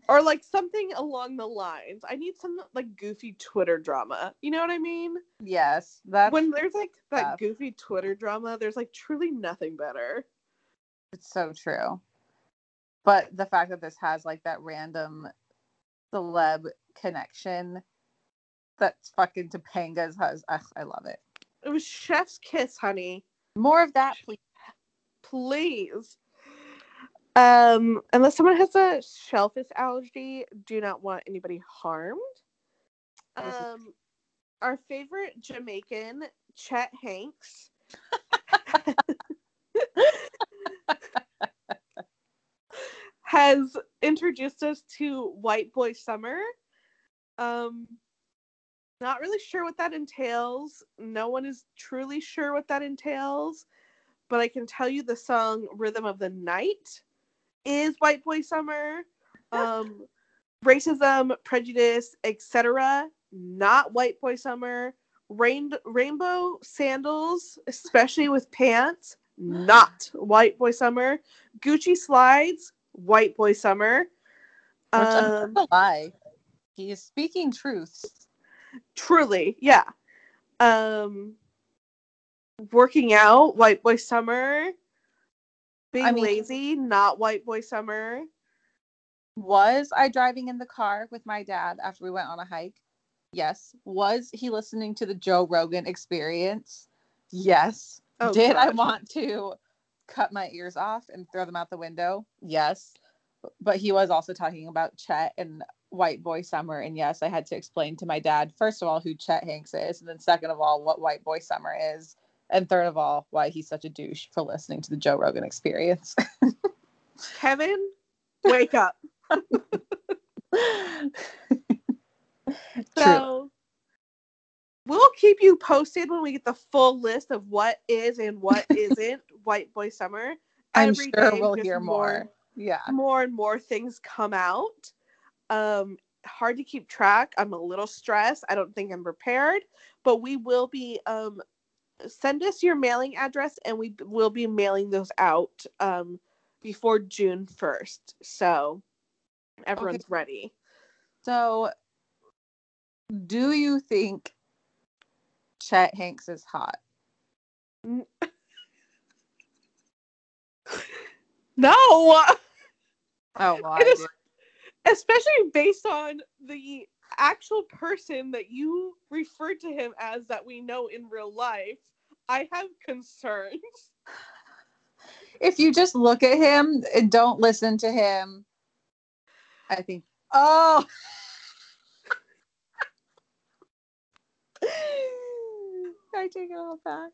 Or like something along the lines. I need some like goofy Twitter drama. You know what I mean? Yes, that's when there's like that goofy Twitter drama, there's like truly nothing better. it's so true. But the fact that this has like that random celeb connection that's fucking Topanga's husband. I love it. It was Chef's Kiss, honey. More of that, please. Please. Um, unless someone has a shellfish allergy, do not want anybody harmed. Um, our favorite Jamaican, Chet Hanks, has introduced us to White Boy Summer. Um, not really sure what that entails. No one is truly sure what that entails, but I can tell you the song Rhythm of the Night is White Boy Summer. Um, racism, prejudice, etc. Not White Boy Summer. Rain- rainbow sandals, especially with pants, not White Boy Summer. Gucci slides, White Boy Summer. Which I'm Um, lie. He is speaking truths. truly yeah um working out white boy summer being I mean- lazy not white boy summer Was I driving in the car with my dad after we went on a hike? Yes. Was he listening to the Joe Rogan experience? Yes. Oh, Did I want to cut my ears off and throw them out the window? Yes. But he was also talking about Chet and White Boy Summer. And yes, I had to explain to my dad, first of all, who Chet Hanks is, and then second of all, what White Boy Summer is. And third of all, why he's such a douche for listening to the Joe Rogan experience. kevin wake up True. so we'll keep you posted when we get the full list of what is and what isn't white boy summer I'm Every sure day, we'll hear more. Yeah. more and more things come out. Um, hard to keep track. I'm a little stressed. I don't think I'm prepared, but we will be. Um, send us your mailing address, and we will be mailing those out um, before June first. So everyone's ready. So, do you think Chet Hanks is hot? No, Oh, well, I It is- especially based on the actual person that you referred to him as that we know in real life. I have concerns. If you just look at him and don't listen to him, I think. Oh. I take it all back.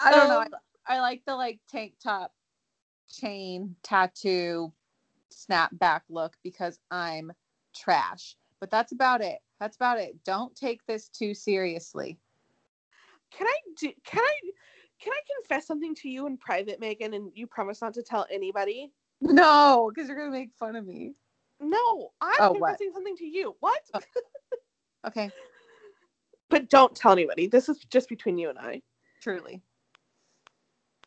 I don't know. Um, I, I like the like tank top, chain, tattoo, snapback look because I'm trash. But that's about it. That's about it. Don't take this too seriously. Can I do? Can I? Can I confess something to you in private, Megan? And you promise not to tell anybody. No, because you're gonna make fun of me. No, I'm Oh, what? confessing something to you. What? Oh. Okay, But don't tell anybody. This is just between you and I. truly.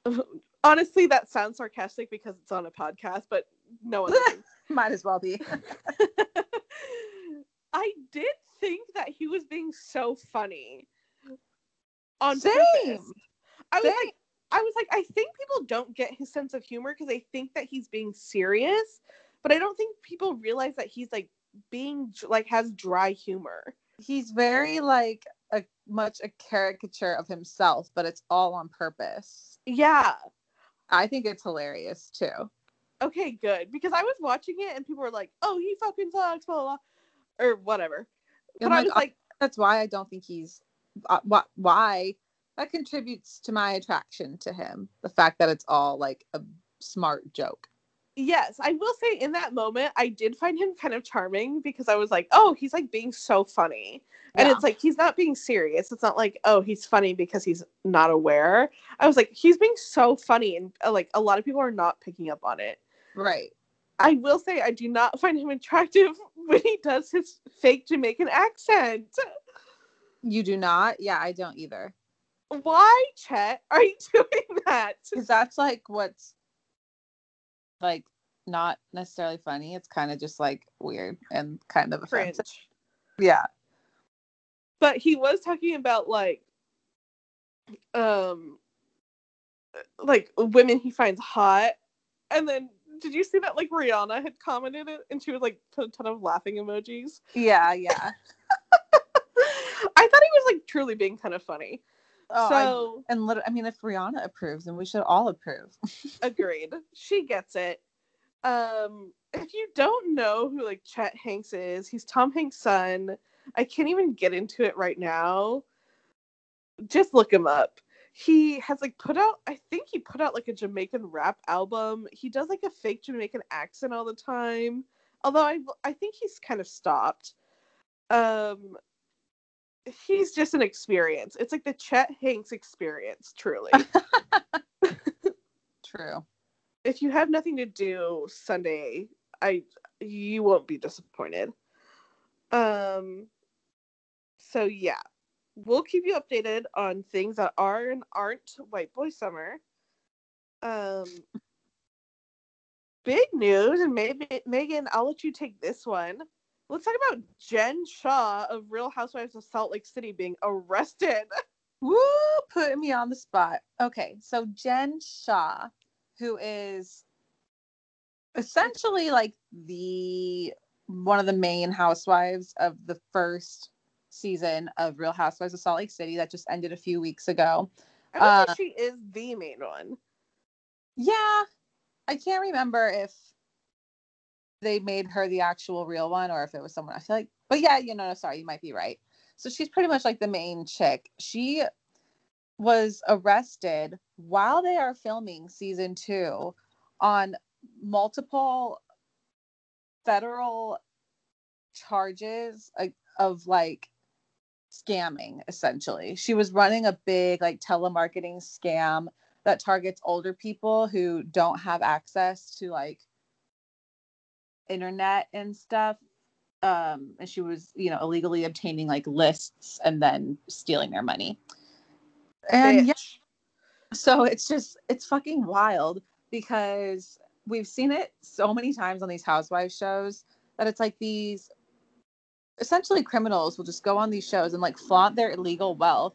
Honestly, that sounds sarcastic because it's on a podcast, but no listens. Might as well be. I did think that he was being so funny. On Same. purpose. I was Same. like, I was like, I think people don't get his sense of humor because they think that he's being serious, but I don't think people realize that he's like being like has dry humor. He's very like a much a caricature of himself, but it's all on purpose. Yeah. I think it's hilarious too. Okay, good. Because I was watching it and people were like, "Oh, he fucking sucks," blah blah, blah or whatever. But And, I was like, That's why I don't think he's uh, wh- why that contributes to my attraction to him. The fact that it's all like a smart joke. yes, I will say in that moment, I did find him kind of charming because I was like, "Oh, he's like being so funny," and Yeah. it's like he's not being serious. It's not like, "Oh, he's funny because he's not aware." I was like, he's being so funny, and uh, like a lot of people are not picking up on it. Right. I will say, I do not find him attractive when he does his fake Jamaican accent. You do not? Yeah, I don't either. Why, Chet, are you doing that? Because that's like what's like not necessarily funny. It's kind of just like weird and kind of Cringe. offensive. Yeah. But he was talking about like, um, like women he finds hot, and then did you see that like Rihanna had commented it and she was like put a ton of laughing emojis. Yeah, yeah. I thought he was like truly being kind of funny. Oh, I- so and lit- I mean, if Rihanna approves, then we should all approve. agreed. She gets it. Um, if you don't know who like Chet Hanks is, he's Tom Hanks' son. I can't even get into it right now. Just look him up. He has like put out I think he put out like a Jamaican rap album. He does like a fake Jamaican accent all the time. Although I I think he's kind of stopped. Um he's just an experience. It's like the Chet Hanks experience, truly. True. if you have nothing to do Sunday, I you won't be disappointed. Um so yeah. We'll keep you updated on things that are and aren't white boy summer. Um big news and maybe Megan, I'll let you take this one. Let's talk about Jen Shah of Real Housewives of Salt Lake City being arrested. Woo, putting me on the spot. Okay, so Jen Shah, who is essentially like the one of the main housewives of the first season of Real Housewives of Salt Lake City that just ended a few weeks ago. I Uh, say she is the main one. Yeah, I can't remember if they made her the actual real one or if it was someone. I feel like, but yeah, you know, no, sorry, you might be right. So she's pretty much like the main chick. She was arrested while they are filming season two on multiple federal charges of like scamming essentially. She was running a big like telemarketing scam that targets older people who don't have access to like internet and stuff um and she was you know illegally obtaining like lists and then stealing their money. And yeah. So it's just it's fucking wild because we've seen it so many times on these housewives shows that it's like these essentially criminals will just go on these shows and like flaunt their illegal wealth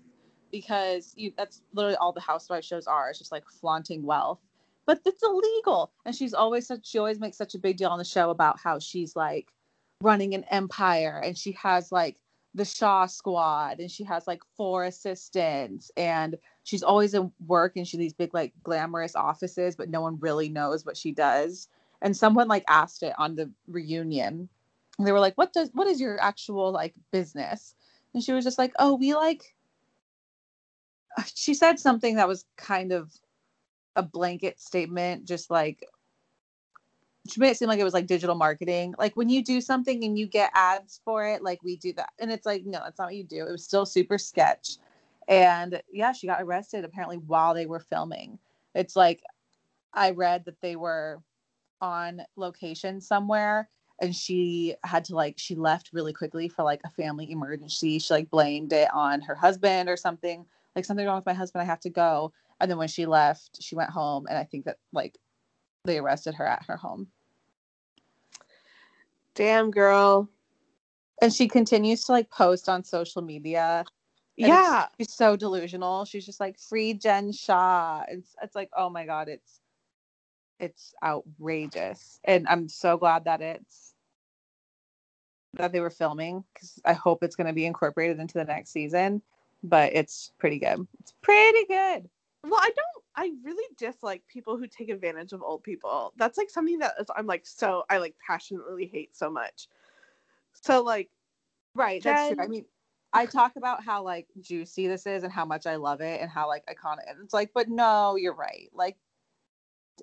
because you that's literally all the housewives shows are it's just like flaunting wealth. But it's illegal and she's always such she always makes such a big deal on the show about how she's like running an empire and she has like the Shah squad and she has like four assistants and she's always in work and she these big like glamorous offices but no one really knows what she does. And someone like asked it on the reunion they were like what does what is your actual like business and she was just like oh we like she said something that was kind of a blanket statement just like she made it seem like it was like digital marketing. Like when you do something and you get ads for it, like we do that. And it's like, no, that's not what you do. It was still super sketch. And yeah, she got arrested apparently while they were filming. It's like I read that they were on location somewhere and she had to like she left really quickly for like a family emergency. She like blamed it on her husband or something. Like something wrong with my husband, I have to go. And then when she left, she went home and I think that like they arrested her at her home. Damn girl. And she continues to like post on social media. Yeah. She's so delusional. She's just like free Jen Shah. It's it's like, oh my God, it's it's outrageous. And I'm so glad that it's that they were filming because I hope it's gonna be incorporated into the next season. But it's pretty good. It's pretty good. Well, I don't. I really dislike people who take advantage of old people. That's like something that is, I'm like so I like passionately hate so much. So like, right? That's true. I mean, I talk about how like juicy this is and how much I love it and how like iconic. And it's like, but no, you're right. Like,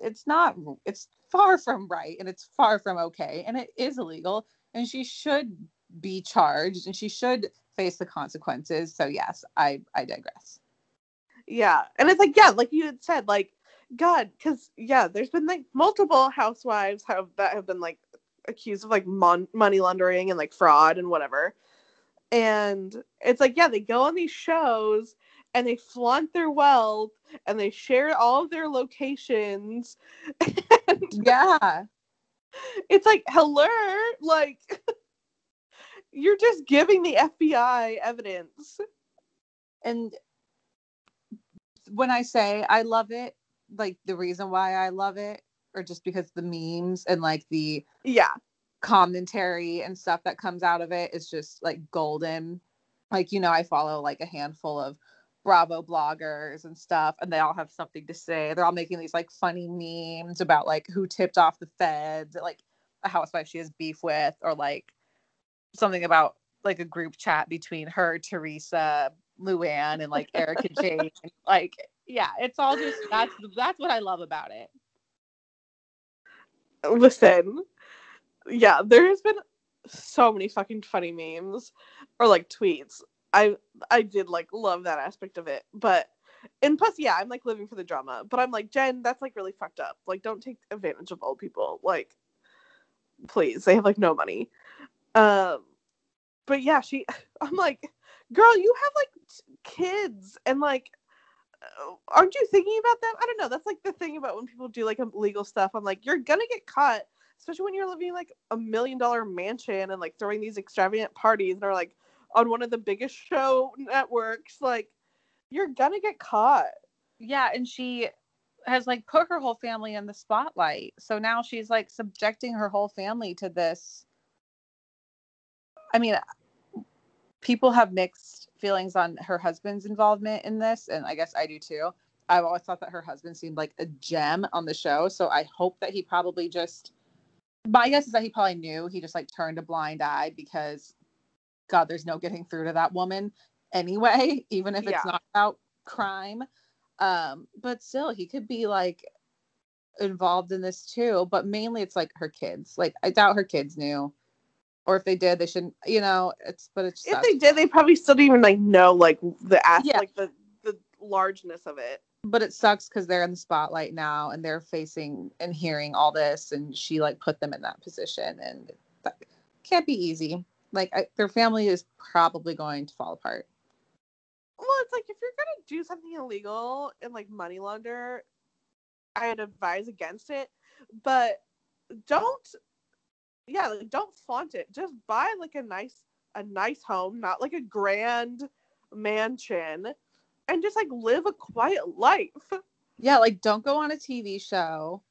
it's not. It's far from right, and it's far from okay, and it is illegal, and she should be charged, and she should face the consequences. So yes, I I digress. Yeah. And it's like, yeah, like you had said, like, God, because yeah, there's been like multiple housewives have that have been like accused of like mon- money laundering and like fraud and whatever. And it's like, yeah, they go on these shows and they flaunt their wealth and they share all of their locations. And yeah. It's like, hello, like you're just giving the FBI evidence. And when I say I love it, like the reason why I love it, or just because the memes and like the yeah commentary and stuff that comes out of it is just like golden. Like, you know, I follow like a handful of Bravo bloggers and stuff, and they all have something to say. They're all making these like funny memes about like who tipped off the feds, like a housewife she has beef with, or like something about like a group chat between her, Teresa, Luann and like Erika Jayne. Like, yeah, it's all just that's that's what I love about it. Listen, yeah, there has been so many fucking funny memes or like tweets. I I did like love that aspect of it, but and plus, yeah, I'm like living for the drama. But I'm like Jen, that's like really fucked up. Like, don't take advantage of old people. Like, please, they have like no money. Um, but yeah, she. I'm like, girl, you have like kids and like uh, aren't you thinking about them? I don't know. That's like the thing about when people do like illegal stuff. I'm like, you're gonna get caught, especially when you're living like a million dollar mansion and like throwing these extravagant parties and are like on one of the biggest show networks. Like, you're gonna get caught. Yeah, and she has like put her whole family in the spotlight. So now she's like subjecting her whole family to this. I mean, people have mixed feelings on her husband's involvement in this, and I guess I do too. I've always thought that her husband seemed like a gem on the show, so I hope that he probably just. My guess is that he probably knew he just like turned a blind eye because, God, there's no getting through to that woman anyway, even if it's yeah. not about crime. Um, but still, he could be like involved in this too. But mainly, it's like her kids. Like I doubt her kids knew or if they did, they shouldn't. You know, it's but it's. If they did, they probably still didn't even like know like the ass, yeah. like the the largeness of it. But it sucks because they're in the spotlight now and they're facing and hearing all this, and she like put them in that position, and that can't be easy. Like I, their family is probably going to fall apart. Well, it's like if you're gonna do something illegal and like money launder, I'd advise against it. But don't yeah, like, don't flaunt it. Just buy like a nice a nice home, not like a grand mansion, and just like live a quiet life. Yeah, like don't go on a TV show.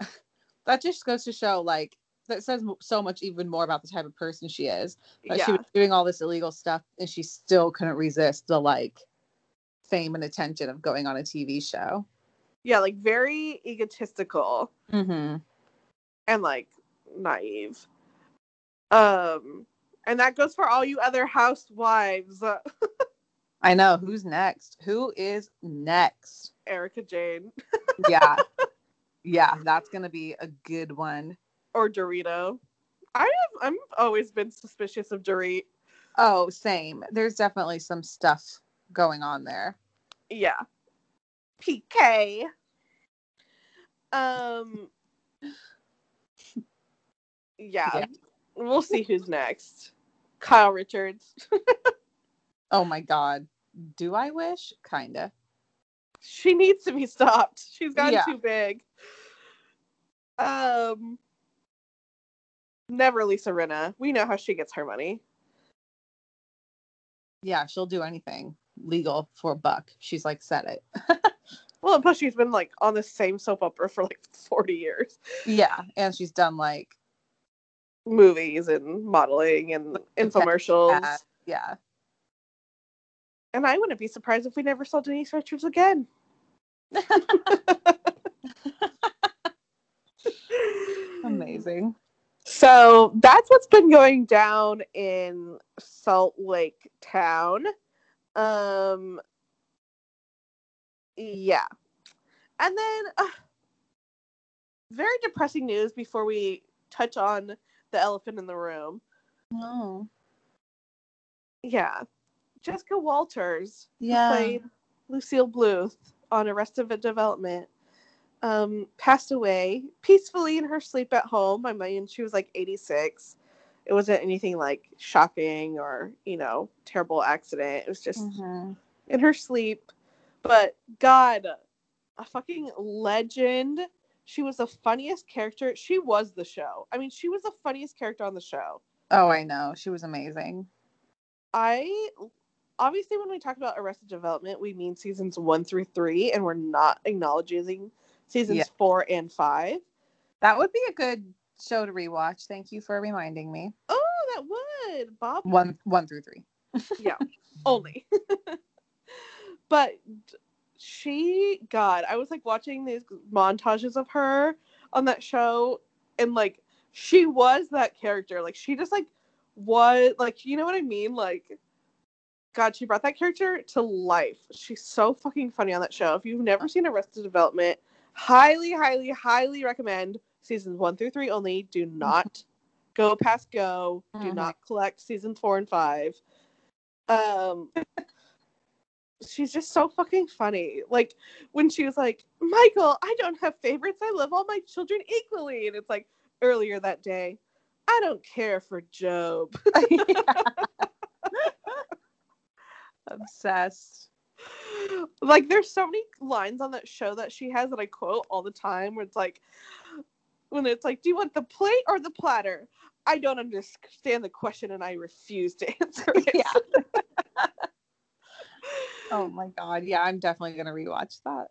that just goes to show like that says so much even more about the type of person she is. That yeah. she was doing all this illegal stuff and she still couldn't resist the like fame and attention of going on a TV show. Yeah, like very egotistical. Mm-hmm. And like naive. Um, and that goes for all you other housewives. I know who's next. Who is next? Erika Jayne. yeah. Yeah, that's gonna be a good one. Or Dorito. I have I'm always been suspicious of Dorit. Oh, same. There's definitely some stuff going on there. Yeah. PK. Um yeah. Yeah. We'll see who's next. Kyle Richards. Oh my god. Do I wish? Kinda. she needs to be stopped. She's gotten Yeah. too big. Um never Lisa Rinna. We know how she gets her money. Yeah, she'll do anything legal for a buck. She's like, said it. Well, and plus she's been like on the same soap opera for like 40 years. yeah, and she's done like Movies and modeling and infomercials. yeah. And I wouldn't be surprised if we never saw Denise Richards again. Amazing. So that's what's been going down in Salt Lake Town. Um, yeah. And then, uh, very depressing news before we touch on the elephant in the room. Oh. Yeah. Jessica Walters Yeah. played Lucille Bluth on Arrested Development. Um, passed away peacefully in her sleep at home. I mean, she was like 86. It wasn't anything like shocking or, you know, terrible accident. It was just Mhm. in her sleep. But God, a fucking legend. She was the funniest character. She was the show. I mean, she was the funniest character on the show. Oh, I know. She was amazing. I obviously when we talk about Arrested Development, we mean seasons one through three, and we're not acknowledging seasons Yeah. four and five. That would be a good show to rewatch. Thank you for reminding me. Oh, that would Bob One one through three. yeah, only. but she, God, I was like watching these montages of her on that show, and like she was that character. Like she just like was like you know what I mean? Like, God, she brought that character to life. She's so fucking funny on that show. If you've never seen Arrested Development, highly, highly, highly recommend seasons one through three only. Do not go past go. Do Mhm. not collect seasons four and five. Um, she's just so fucking funny. Like when she was like, "Michael, I don't have favorites. I love all my children equally," and it's like earlier that day, "I don't care for Gob." Obsessed. Like there's so many lines on that show that she has that I quote all the time where it's like when it's like, Do you want the plate or the platter? I don't understand the question and I refuse to answer it. Yeah. Oh my god. Yeah, I'm definitely gonna rewatch that.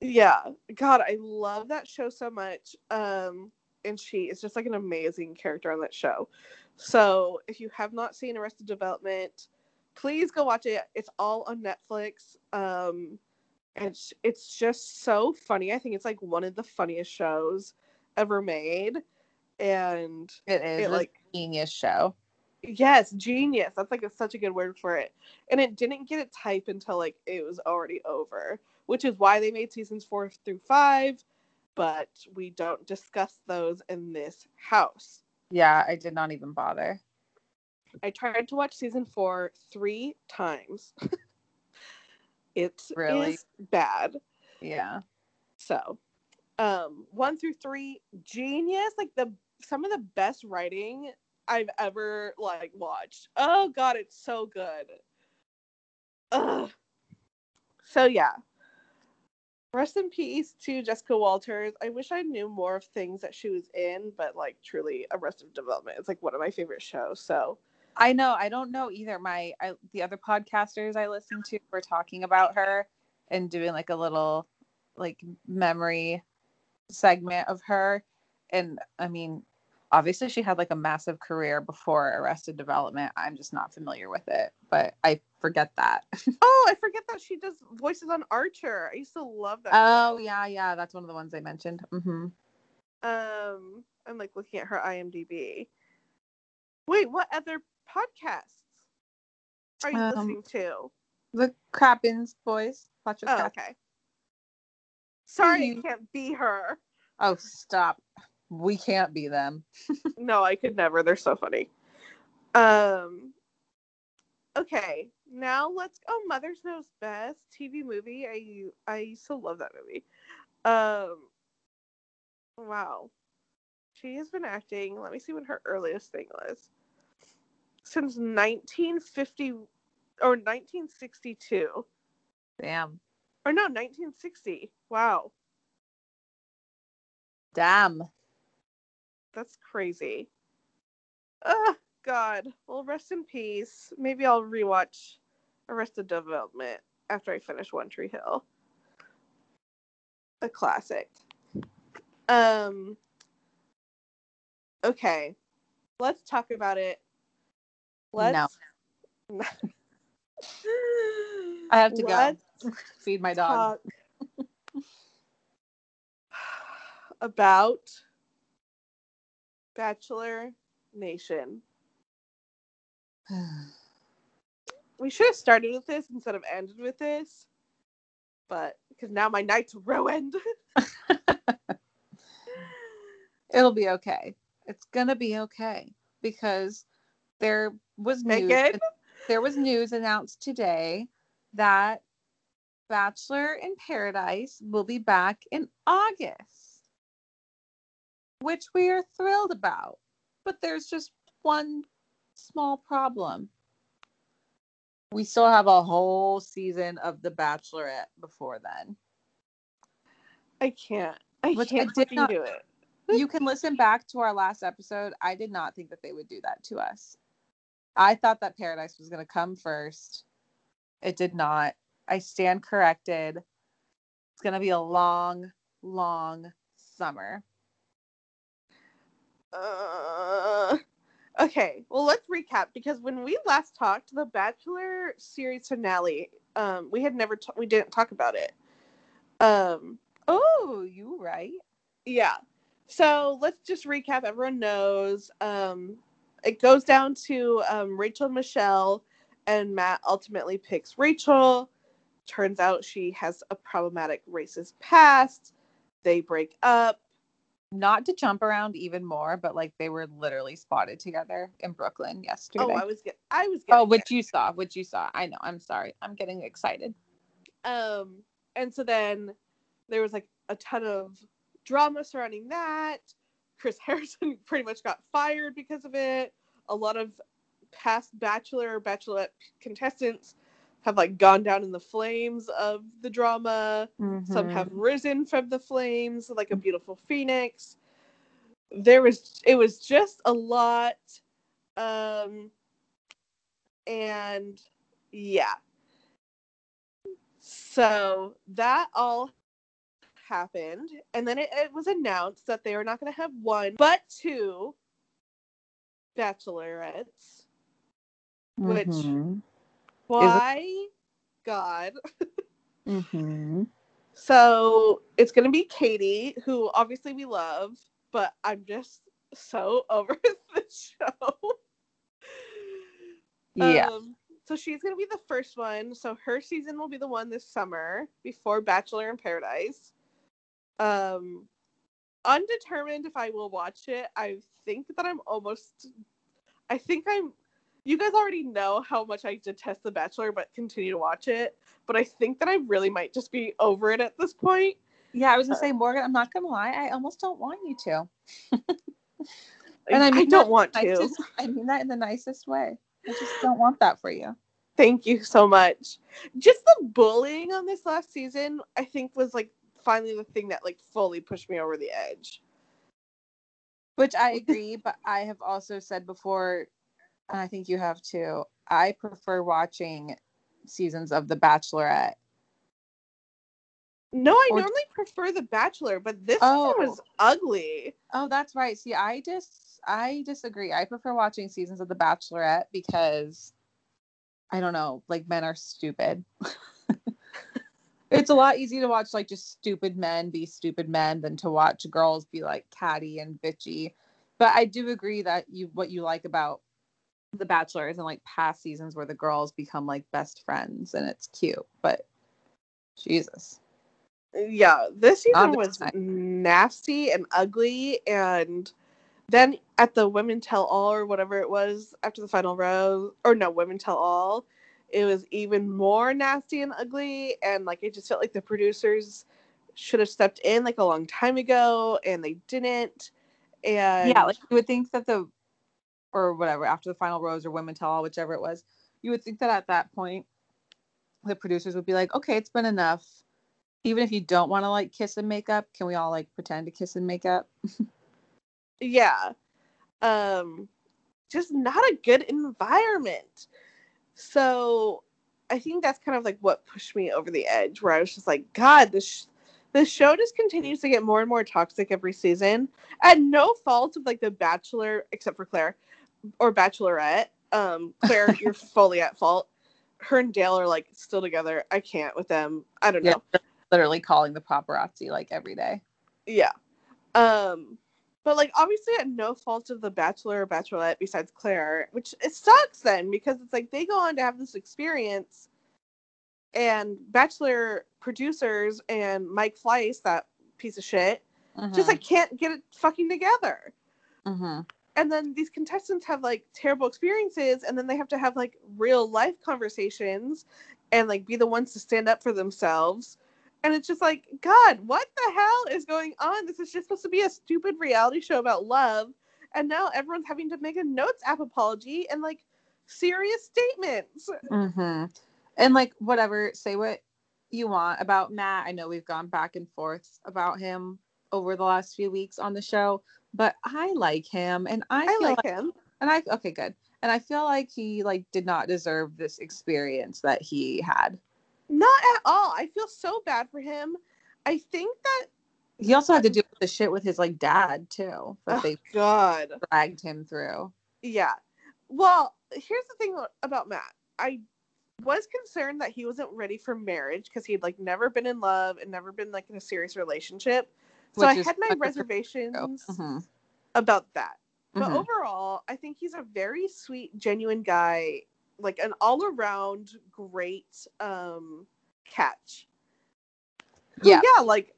yeah. God, I love that show so much. Um and she is just like an amazing character on that show. So if you have not seen Arrested Development, please go watch it. It's all on Netflix. Um and it's, it's just so funny. I think it's like one of the funniest shows ever made. And It is It, a like- genius show. yes, genius. That's like a, such a good word for it. And it didn't get its hype until like it was already over, which is why they made seasons four through five. But we don't discuss those in this house. Yeah, I did not even bother. I tried to watch season four three times. it is Really? bad. Yeah. So, um, one through three, genius. Like the some of the best writing I've ever like watched. Oh god, it's so good. Ugh. So yeah. Rest in peace to Jessica Walters. I wish I knew more of things that she was in, but like truly, Arrested Development is like one of my favorite shows. So I know. I don't know either. My I, the other podcasters I listen to were talking about her and doing like a little like memory segment of her. And I mean, obviously she had like a massive career before Arrested Development. I'm just not familiar with it, but I forget that. Oh, I forget that she does voices on Archer. I used to love that. oh show. yeah, yeah, that's one of the ones I mentioned. hmm Um, I'm like looking at her IMDb. Wait, what other podcasts are you Um, listening to? The Crappens boys. Watch Oh, okay. Sorry, you- can't be her. Oh, stop. We can't be them. no, I could never. They're so funny. Um okay, now let's oh Mother's Knows Best TV movie. I I used to love that movie. Um wow. She has been acting, let me see when her earliest thing was. Since 1950 or 1962. Damn. Or no, 1960. Wow. Damn. That's crazy. Ah, God. Well, rest in peace. Maybe I'll rewatch Arrested Development after I finish One Tree Hill. A classic. Um. Okay, let's talk about it. Let's. No. I have to Let's go feed my dog. about Bachelor Nation. We should have started with this instead of ended with this, but because now my night's ruined. It'll be okay. It's gonna be okay because there was news. There was news announced today that Bachelor in Paradise will be back in August, which we are thrilled about. But there's just one small problem. We still have a whole season of The Bachelorette before then. I can't. I Which can't did fucking not- do it. you can listen back to our last episode. I did not think that they would do that to us. I thought that Paradise was going to come first. It did not. I stand corrected. It's going to be a long, long summer. Uh, okay, well let's recap because when we last talked, the Bachelor series finale, um, we had never ta- we didn't talk about it. Um, Oh, you right. yeah. So let's just recap. Everyone knows. Um, it goes down to um, Rachel and Michelle, and Matt ultimately picks Rachel. Turns out she has a problematic racist past. They break up. Not to jump around even more, but like they were literally spotted together in Brooklyn yesterday. Oh, I was get I was getting oh, which you saw, which you saw. I know. I'm sorry. I'm getting excited. Um, and so then there was like a ton of drama surrounding that. Chris Harrison pretty much got fired because of it. A lot of past Bachelor Bachelorette contestants have like gone down in the flames of the drama. Some Mhm. have risen from the flames like a beautiful phoenix. There was it was just a lot. Um and yeah. So that all happened. And then it, it was announced that they were not gonna have one but two bachelorettes. which- Mhm. Why God. Mhm. So it's gonna be Katie, who obviously we love, but I'm just so over the show. Yeah. Um, so she's gonna be the first one. So her season will be the one this summer before Bachelor in Paradise. Um, undetermined if I will watch it. I think that I'm almost. I think I'm. You guys already know how much I detest The Bachelor, but continue to watch it. But I think that I really might just be over it at this point. Yeah, I was Uh, gonna say, Morgan, I'm not gonna lie, I almost don't want you to. And I, mean don't that want to. nicest- I mean that in the nicest way. I just don't want that for you. Thank you so much. Just the bullying on this last season, I think, was like finally the thing that like fully pushed me over the edge. Which I agree, but I have also said before, and I think you have too, I prefer watching seasons of The Bachelorette. No, I Or- normally prefer The Bachelor, but this Oh. one was ugly. Oh, that's right. See, I just I disagree. I prefer watching seasons of The Bachelorette because I don't know, like men are stupid. it's a lot easier to watch like just stupid men be stupid men than to watch girls be like catty and bitchy. But I do agree that you what you like about The Bachelor is in like past seasons where the girls become like best friends and it's cute. But Jesus. Yeah, this season was time. nasty and ugly, and then at the Women Tell All or whatever it was after the final row, or no, Women Tell All, it was even more nasty and ugly, and like it just felt like the producers should have stepped in like a long time ago, and they didn't. And yeah, like you would think that the or whatever after the final rose or women tell all, whichever it was, you would think that at that point the producers would be like, okay, it's been enough. Even if you don't want to like kiss and make up, can we all like pretend to kiss and make up? yeah um just not a good environment so i think that's kind of like what pushed me over the edge where i was just like god this sh- this show just continues to get more and more toxic every season at no fault of like the bachelor except for claire or bachelorette um claire you're fully at fault her and dale are like still together i can't with them i don't Yeah. know Literally calling the paparazzi like every day. Yeah. Um but like obviously at no fault of the bachelor or bachelorette besides Claire, which it sucks then because it's like they go on to have this experience and bachelor producers and Mike Fleiss, that piece of shit, just like can't get it fucking together. mm-hmm. And then these contestants have like terrible experiences and then they have to have like real life conversations and like be the ones to stand up for themselves. And it's just like, God, what the hell is going on? This is just supposed to be a stupid reality show about love. And now everyone's having to make a notes app apology and like serious statements. Mm-hmm. And like whatever, say what you want about Matt. I know we've gone back and forth about him over the last few weeks on the show, but I like him and I, I like like him. and I okay, good. And I feel like he like did not deserve this experience that he had. Not at all. I feel so bad for him. I think that, He also had to deal with the shit with his like dad too that oh, they God. dragged him through. Yeah. Well, here's the thing about Matt. I was concerned that he wasn't ready for marriage because he'd like never been in love and never been like in a serious relationship. So Which I had my reservations Mhm. about that. But Mhm. overall, I think he's a very sweet, genuine guy, like an all-around great um catch. Yeah. yeah, like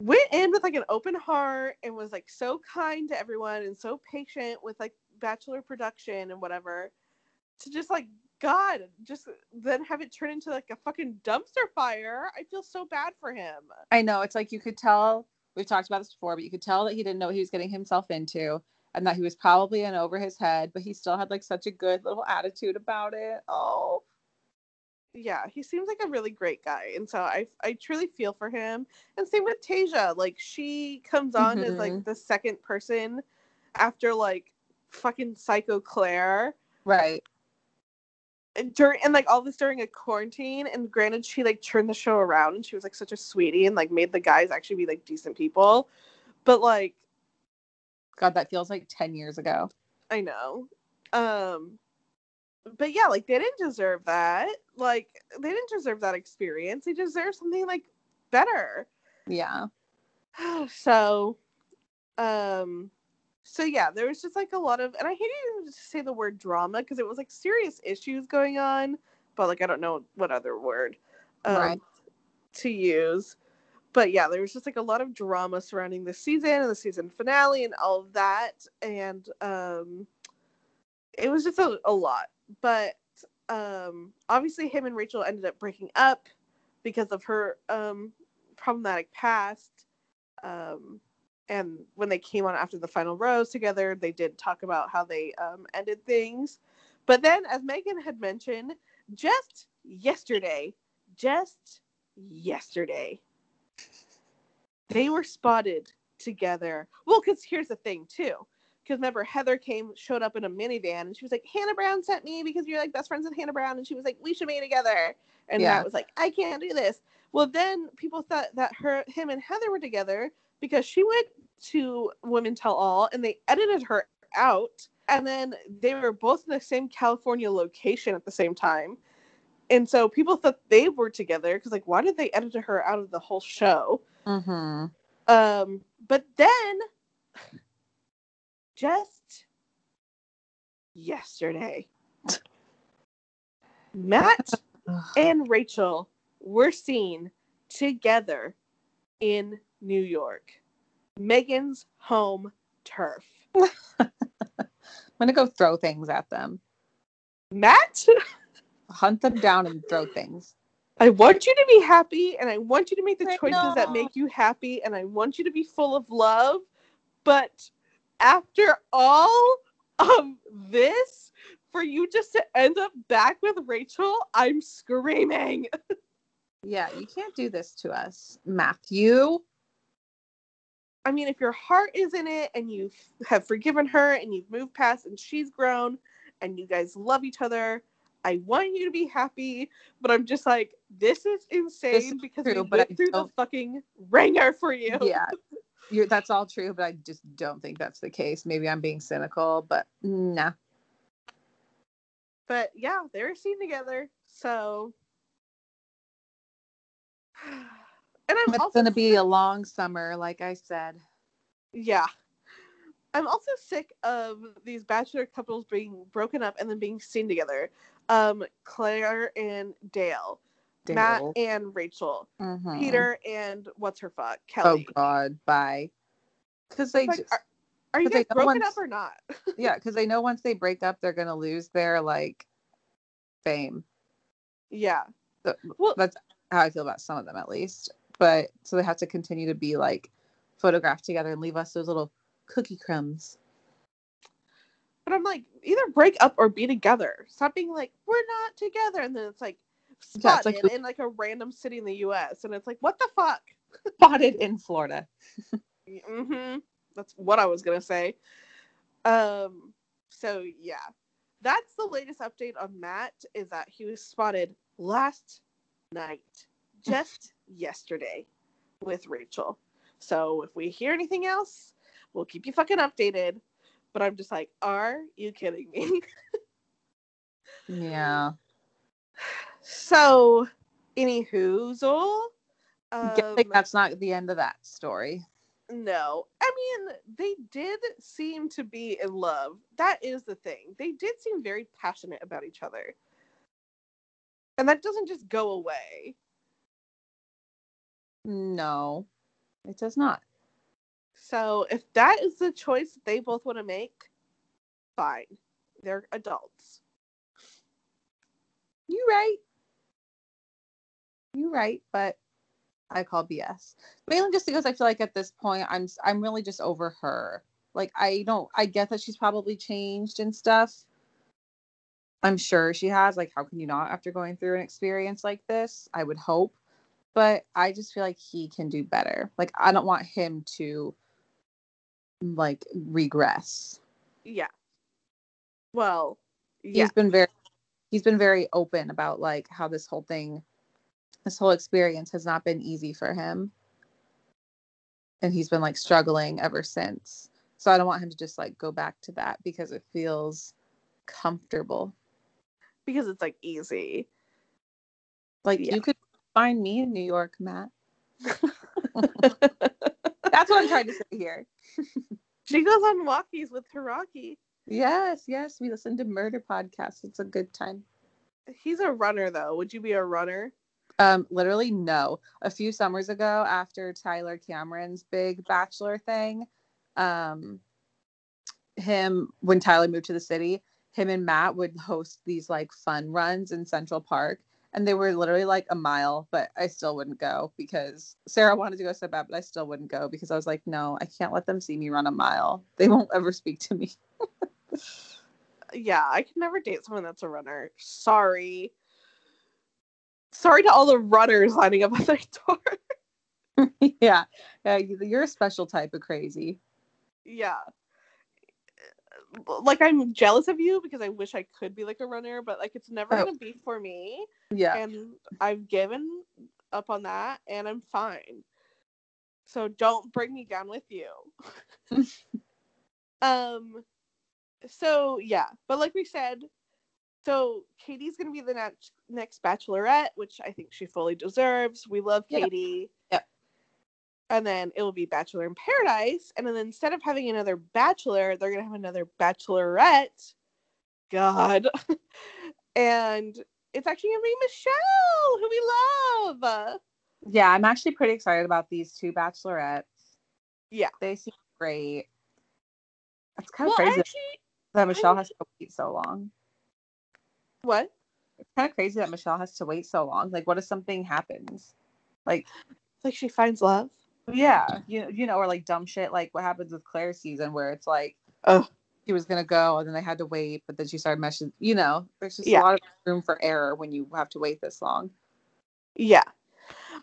went in with like an open heart and was like so kind to everyone and so patient with like bachelor production and whatever to just like god just then have it turn into like a fucking dumpster fire i feel so bad for him I know it's like you could tell we've talked about this before, but you could tell that he didn't know what he was getting himself into and that he was probably in over his head, but he still had like such a good little attitude about it. Oh. yeah he seems like a really great guy and so i i truly feel for him and same with Tayshia like she comes on as like Mhm. the second person after like fucking psycho claire Right. and during and like all this during a quarantine and granted she like turned the show around and she was like such a sweetie and like made the guys actually be like decent people but like God, that feels like 10 years ago. i know um but yeah like they didn't deserve that like they didn't deserve that experience they deserve something like better Yeah. so um so yeah there was just like a lot of and i hate even to say the word drama because it was like serious issues going on but like i don't know what other word um, Right. to use but yeah there was just like a lot of drama surrounding the season and the season finale and all of that and um it was just a, a lot but um obviously him and rachel ended up breaking up because of her um problematic past um and when they came on after the final rose together they did talk about how they um ended things but then as megan had mentioned just yesterday just yesterday they were spotted together. Well because here's the thing too. Because remember heather came showed up in a minivan and she was like hannah brown sent me because you're like best friends with hannah brown. And she was like we should be together. And Yeah. Matt was like i can't do this. Well then people thought that her him and heather were together because she went to women tell all and they edited her out and then they were both in the same california location at the same time and so people thought they were together because like why did they edit her out of the whole show Mm-hmm. um, but then just yesterday, Matt and Rachel were seen together in New York. Megan's home turf. I'm gonna go throw things at them. Matt, Hunt them down and throw things. I want you to be happy and I want you to make the choices that make you happy and I want you to be full of love. But after all of this, for you just to end up back with Rachel, I'm screaming. Yeah, you can't do this to us, Matthew. I mean, if your heart is in it and you have forgiven her and you've moved past and she's grown and you guys love each other, I want you to be happy. But I'm just like, this is insane is because true, we but went I through the fucking ringer for you. Yeah, you're, that's all true, but I just don't think that's the case. Maybe I'm being cynical, but nah. But yeah, they're seen together. So. And I'm It's also gonna be a long summer, like I said. Yeah. I'm also sick of these bachelor couples being broken up and then being seen together. Um, Claire and Dale, Matt and Rachel, Mhm. Peter and what's her fuck, Kelley. Oh God, bye. Because they, Like, just, are, are you guys broken once- up or not? yeah, because they know once they break up, they're gonna lose their like fame. yeah. So- Well, That's how I feel about some of them, at least. But so they have to continue to be like photographed together and leave us those little cookie crumbs. But I'm like, either break up or be together. Stop being like, we're not together, and then it's like spotted like- in like a random city in the U.S. and it's like, what the fuck? Spotted in Florida. Mm-hmm. That's what I was gonna say. Um. So yeah, that's the latest update on Matt. Is that he was spotted last night, just yesterday, with Rachel. So if we hear anything else, we'll keep you fucking updated. But I'm just like, are you kidding me? Yeah. so, any whoozle? I um, think that's not the end of that story. No. I mean, they did seem to be in love. That is the thing. They did seem very passionate about each other. And that doesn't just go away. No, it does not. So if that is the choice that they both want to make, fine. They're adults. You right. You right, but I call BS. Mainly just because I feel like at this point I'm I'm really just over her. Like I don't I get that she's probably changed and stuff. I'm sure she has. Like how can you not after going through an experience like this? I would hope. But I just feel like he can do better. Like I don't want him to like regress. Yeah. Well, yeah. he's been very he's been very open about like how this whole thing this whole experience has not been easy for him and he's been like struggling ever since so i don't want him to just like go back to that because it feels comfortable Because it's like easy. like Yeah. you could find me in new york matt that's what i'm trying to say here She goes on walkies with Hiraki. yes yes we listen to murder podcasts it's a good time He's a runner though. Would you be a runner? Um, literally no. A few summers ago, after Tyler Cameron's big bachelor thing, um, him when Tyler moved to the city, him and Matt would host these like fun runs in Central Park, and they were literally like a mile, but I still wouldn't go because Sarah wanted to go so bad, but I still wouldn't go because I was like, no, I can't let them see me run a mile. They won't ever speak to me. Yeah, I can never date someone that's a runner. Sorry. Sorry to all the runners lining up at the door. yeah, yeah, you- you're a special type of crazy. yeah. Like I'm jealous of you because I wish I could be like a runner, but like it's never Oh. gonna be for me. Yeah. And I've given up on that and I'm fine. So don't bring me down with you. um so yeah, but like we said, so Katie's gonna be the next next bachelorette, which I think she fully deserves. We love Yep. Katie. Yep. And then it will be Bachelor in Paradise. And then instead of having another bachelor, they're gonna have another bachelorette. God. and it's actually gonna be Michelle, who we love. Yeah, I'm actually pretty excited about these two bachelorettes. Yeah. They seem great. It's kind Well, of crazy actually, that Michelle I'm- has to wait so long. what? It's kind of crazy that Michelle has to wait so long. Like, what if something happens? Like, Like she finds love. Yeah, you you know, or like dumb shit, like what happens with Claire's season, where it's like, oh, she was gonna go and then they had to wait, but then she started meshing. You know, there's just Yeah. a lot of room for error when you have to wait this long. Yeah.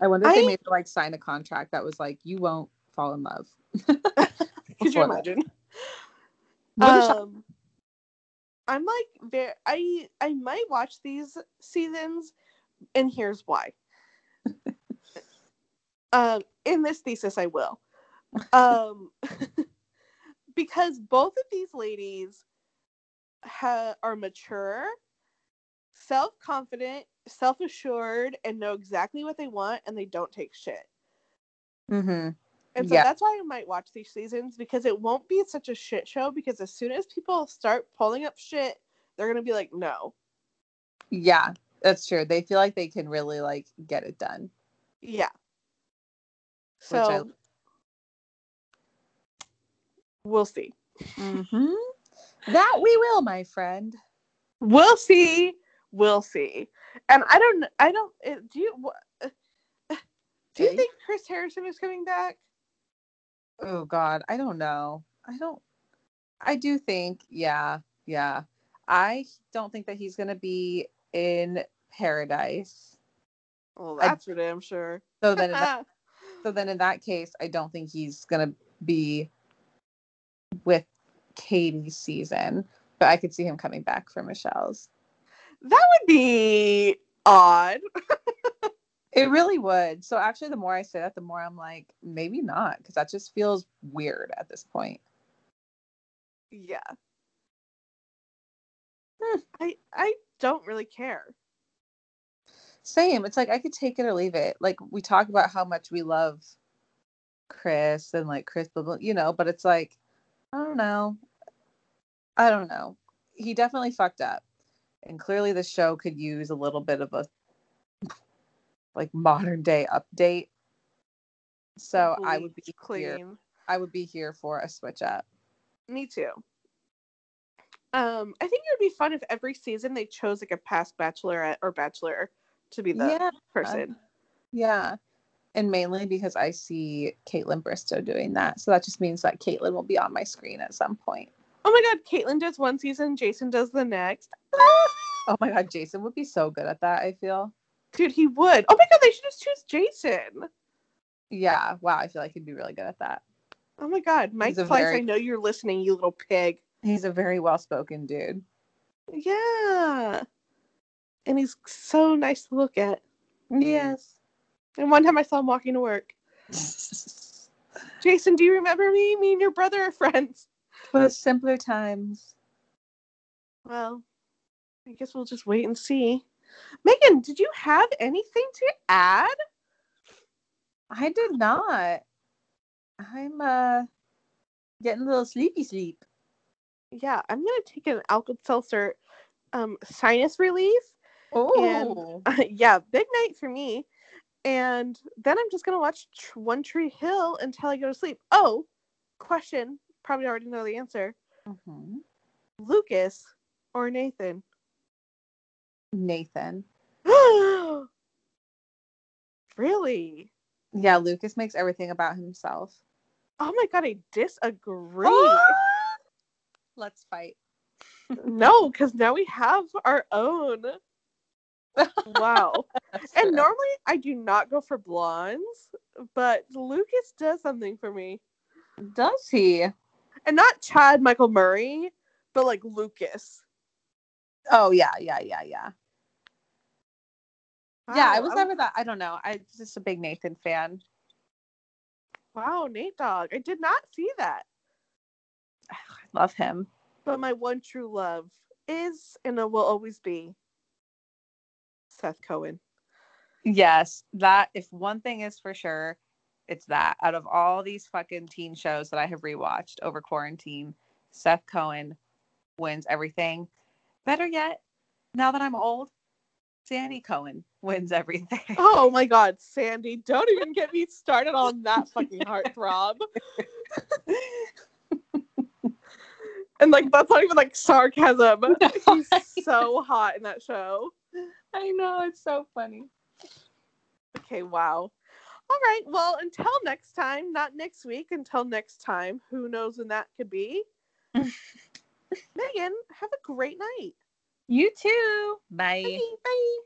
I wonder if I- they made her like sign a contract that was like, you won't fall in love. Could you imagine? Um, I'm like very I I might watch these seasons, and here's why. Um, in this thesis, I will. Um, because both of these ladies ha- are mature, self confident, self assured, and know exactly what they want, and they don't take shit. Mhm. And so Yeah. that's why I might watch these seasons because it won't be such a shit show. Because as soon as people start pulling up shit, they're gonna be like, no, Yeah, that's true. They feel like they can really like get it done. yeah. Which I- So we'll see. Mm-hmm. That we will, my friend. We'll see. We'll see. And I don't. I don't. uh, Do you? wha- uh, Do you think Chris Harrison is coming back? Oh God, I don't know. I don't. I do think, yeah, yeah. I don't think that he's gonna be in paradise. Well, I- that's for damn sure. So then, so then in that case, I don't think he's gonna be with Katie's season. But I could see him coming back for Michelle's. that would be odd. It really would. So actually, the more I say that, the more I'm like, maybe not, because that just feels weird at this point. Yeah. Hmm. I I don't really care. Same. It's like I could take it or leave it. Like we talk about how much we love Chris and like Chris, you know, but it's like, I don't know. I don't know. He definitely fucked up. And clearly the show could use a little bit of a like modern day update. So I would be Bleach, here. clean. I would be here for a switch up. Me too. Um, I think it would be fun if every season they chose like a past bachelorette or bachelor to be the Yeah. person. Yeah. And mainly because I see Kaitlyn Bristowe doing that. So that just means that Caitlin will be on my screen at some point. Oh my god, Kaitlyn does one season, Jason does the next. Oh my god, Jason would be so good at that, I feel. Dude, he would. Oh my god, they should just choose Jason. Yeah, wow, I feel like he'd be really good at that. Oh my god, Mike Fleiss, very- I know you're listening, you little pig. He's a very well spoken dude. Yeah. And he's so nice to look at. Yes. And one time I saw him walking to work. Jason, do you remember me? Me and your brother are friends. but simpler times. Well, I guess we'll just wait and see. Megan, did you have anything to add? I did not. I'm uh getting a little sleepy sleep. Yeah, I'm gonna take an Alka Seltzer um sinus relief. Oh. yeah, big night for me. And then I'm just gonna watch One Tree Hill until I go to sleep. Oh, question. Probably already know the answer. Mhm. Lucas or Nathan? Nathan. really? Yeah, Lucas makes everything about himself. Oh my god, I disagree. Let's fight. no, because now we have our own. Wow. and normally I do not go for blondes, but Lucas does something for me. does he? And not Chad Michael Murray, but like Lucas. Oh yeah, yeah, yeah, yeah. Yeah, I was I'm- never that. I don't know. I'm just a big Nathan fan. Wow, Nate Dogg. I did not see that. I love him. But my one true love is and will always be Seth Cohen. Yes, that if one thing is for sure, it's that. Out of all these fucking teen shows that I have rewatched over quarantine, Seth Cohen wins everything. Better yet, now that I'm old, Sandy Cohen wins everything. Oh my god, Sandy, don't even get me started on that fucking heartthrob. and like that's not even like sarcasm. He's so hot in that show. I know, it's so funny. Okay, wow. All right. Well, until next time, not next week, until next time. Who knows when that could be? Megan, have a great night. You too. Bye. Bye. Bye.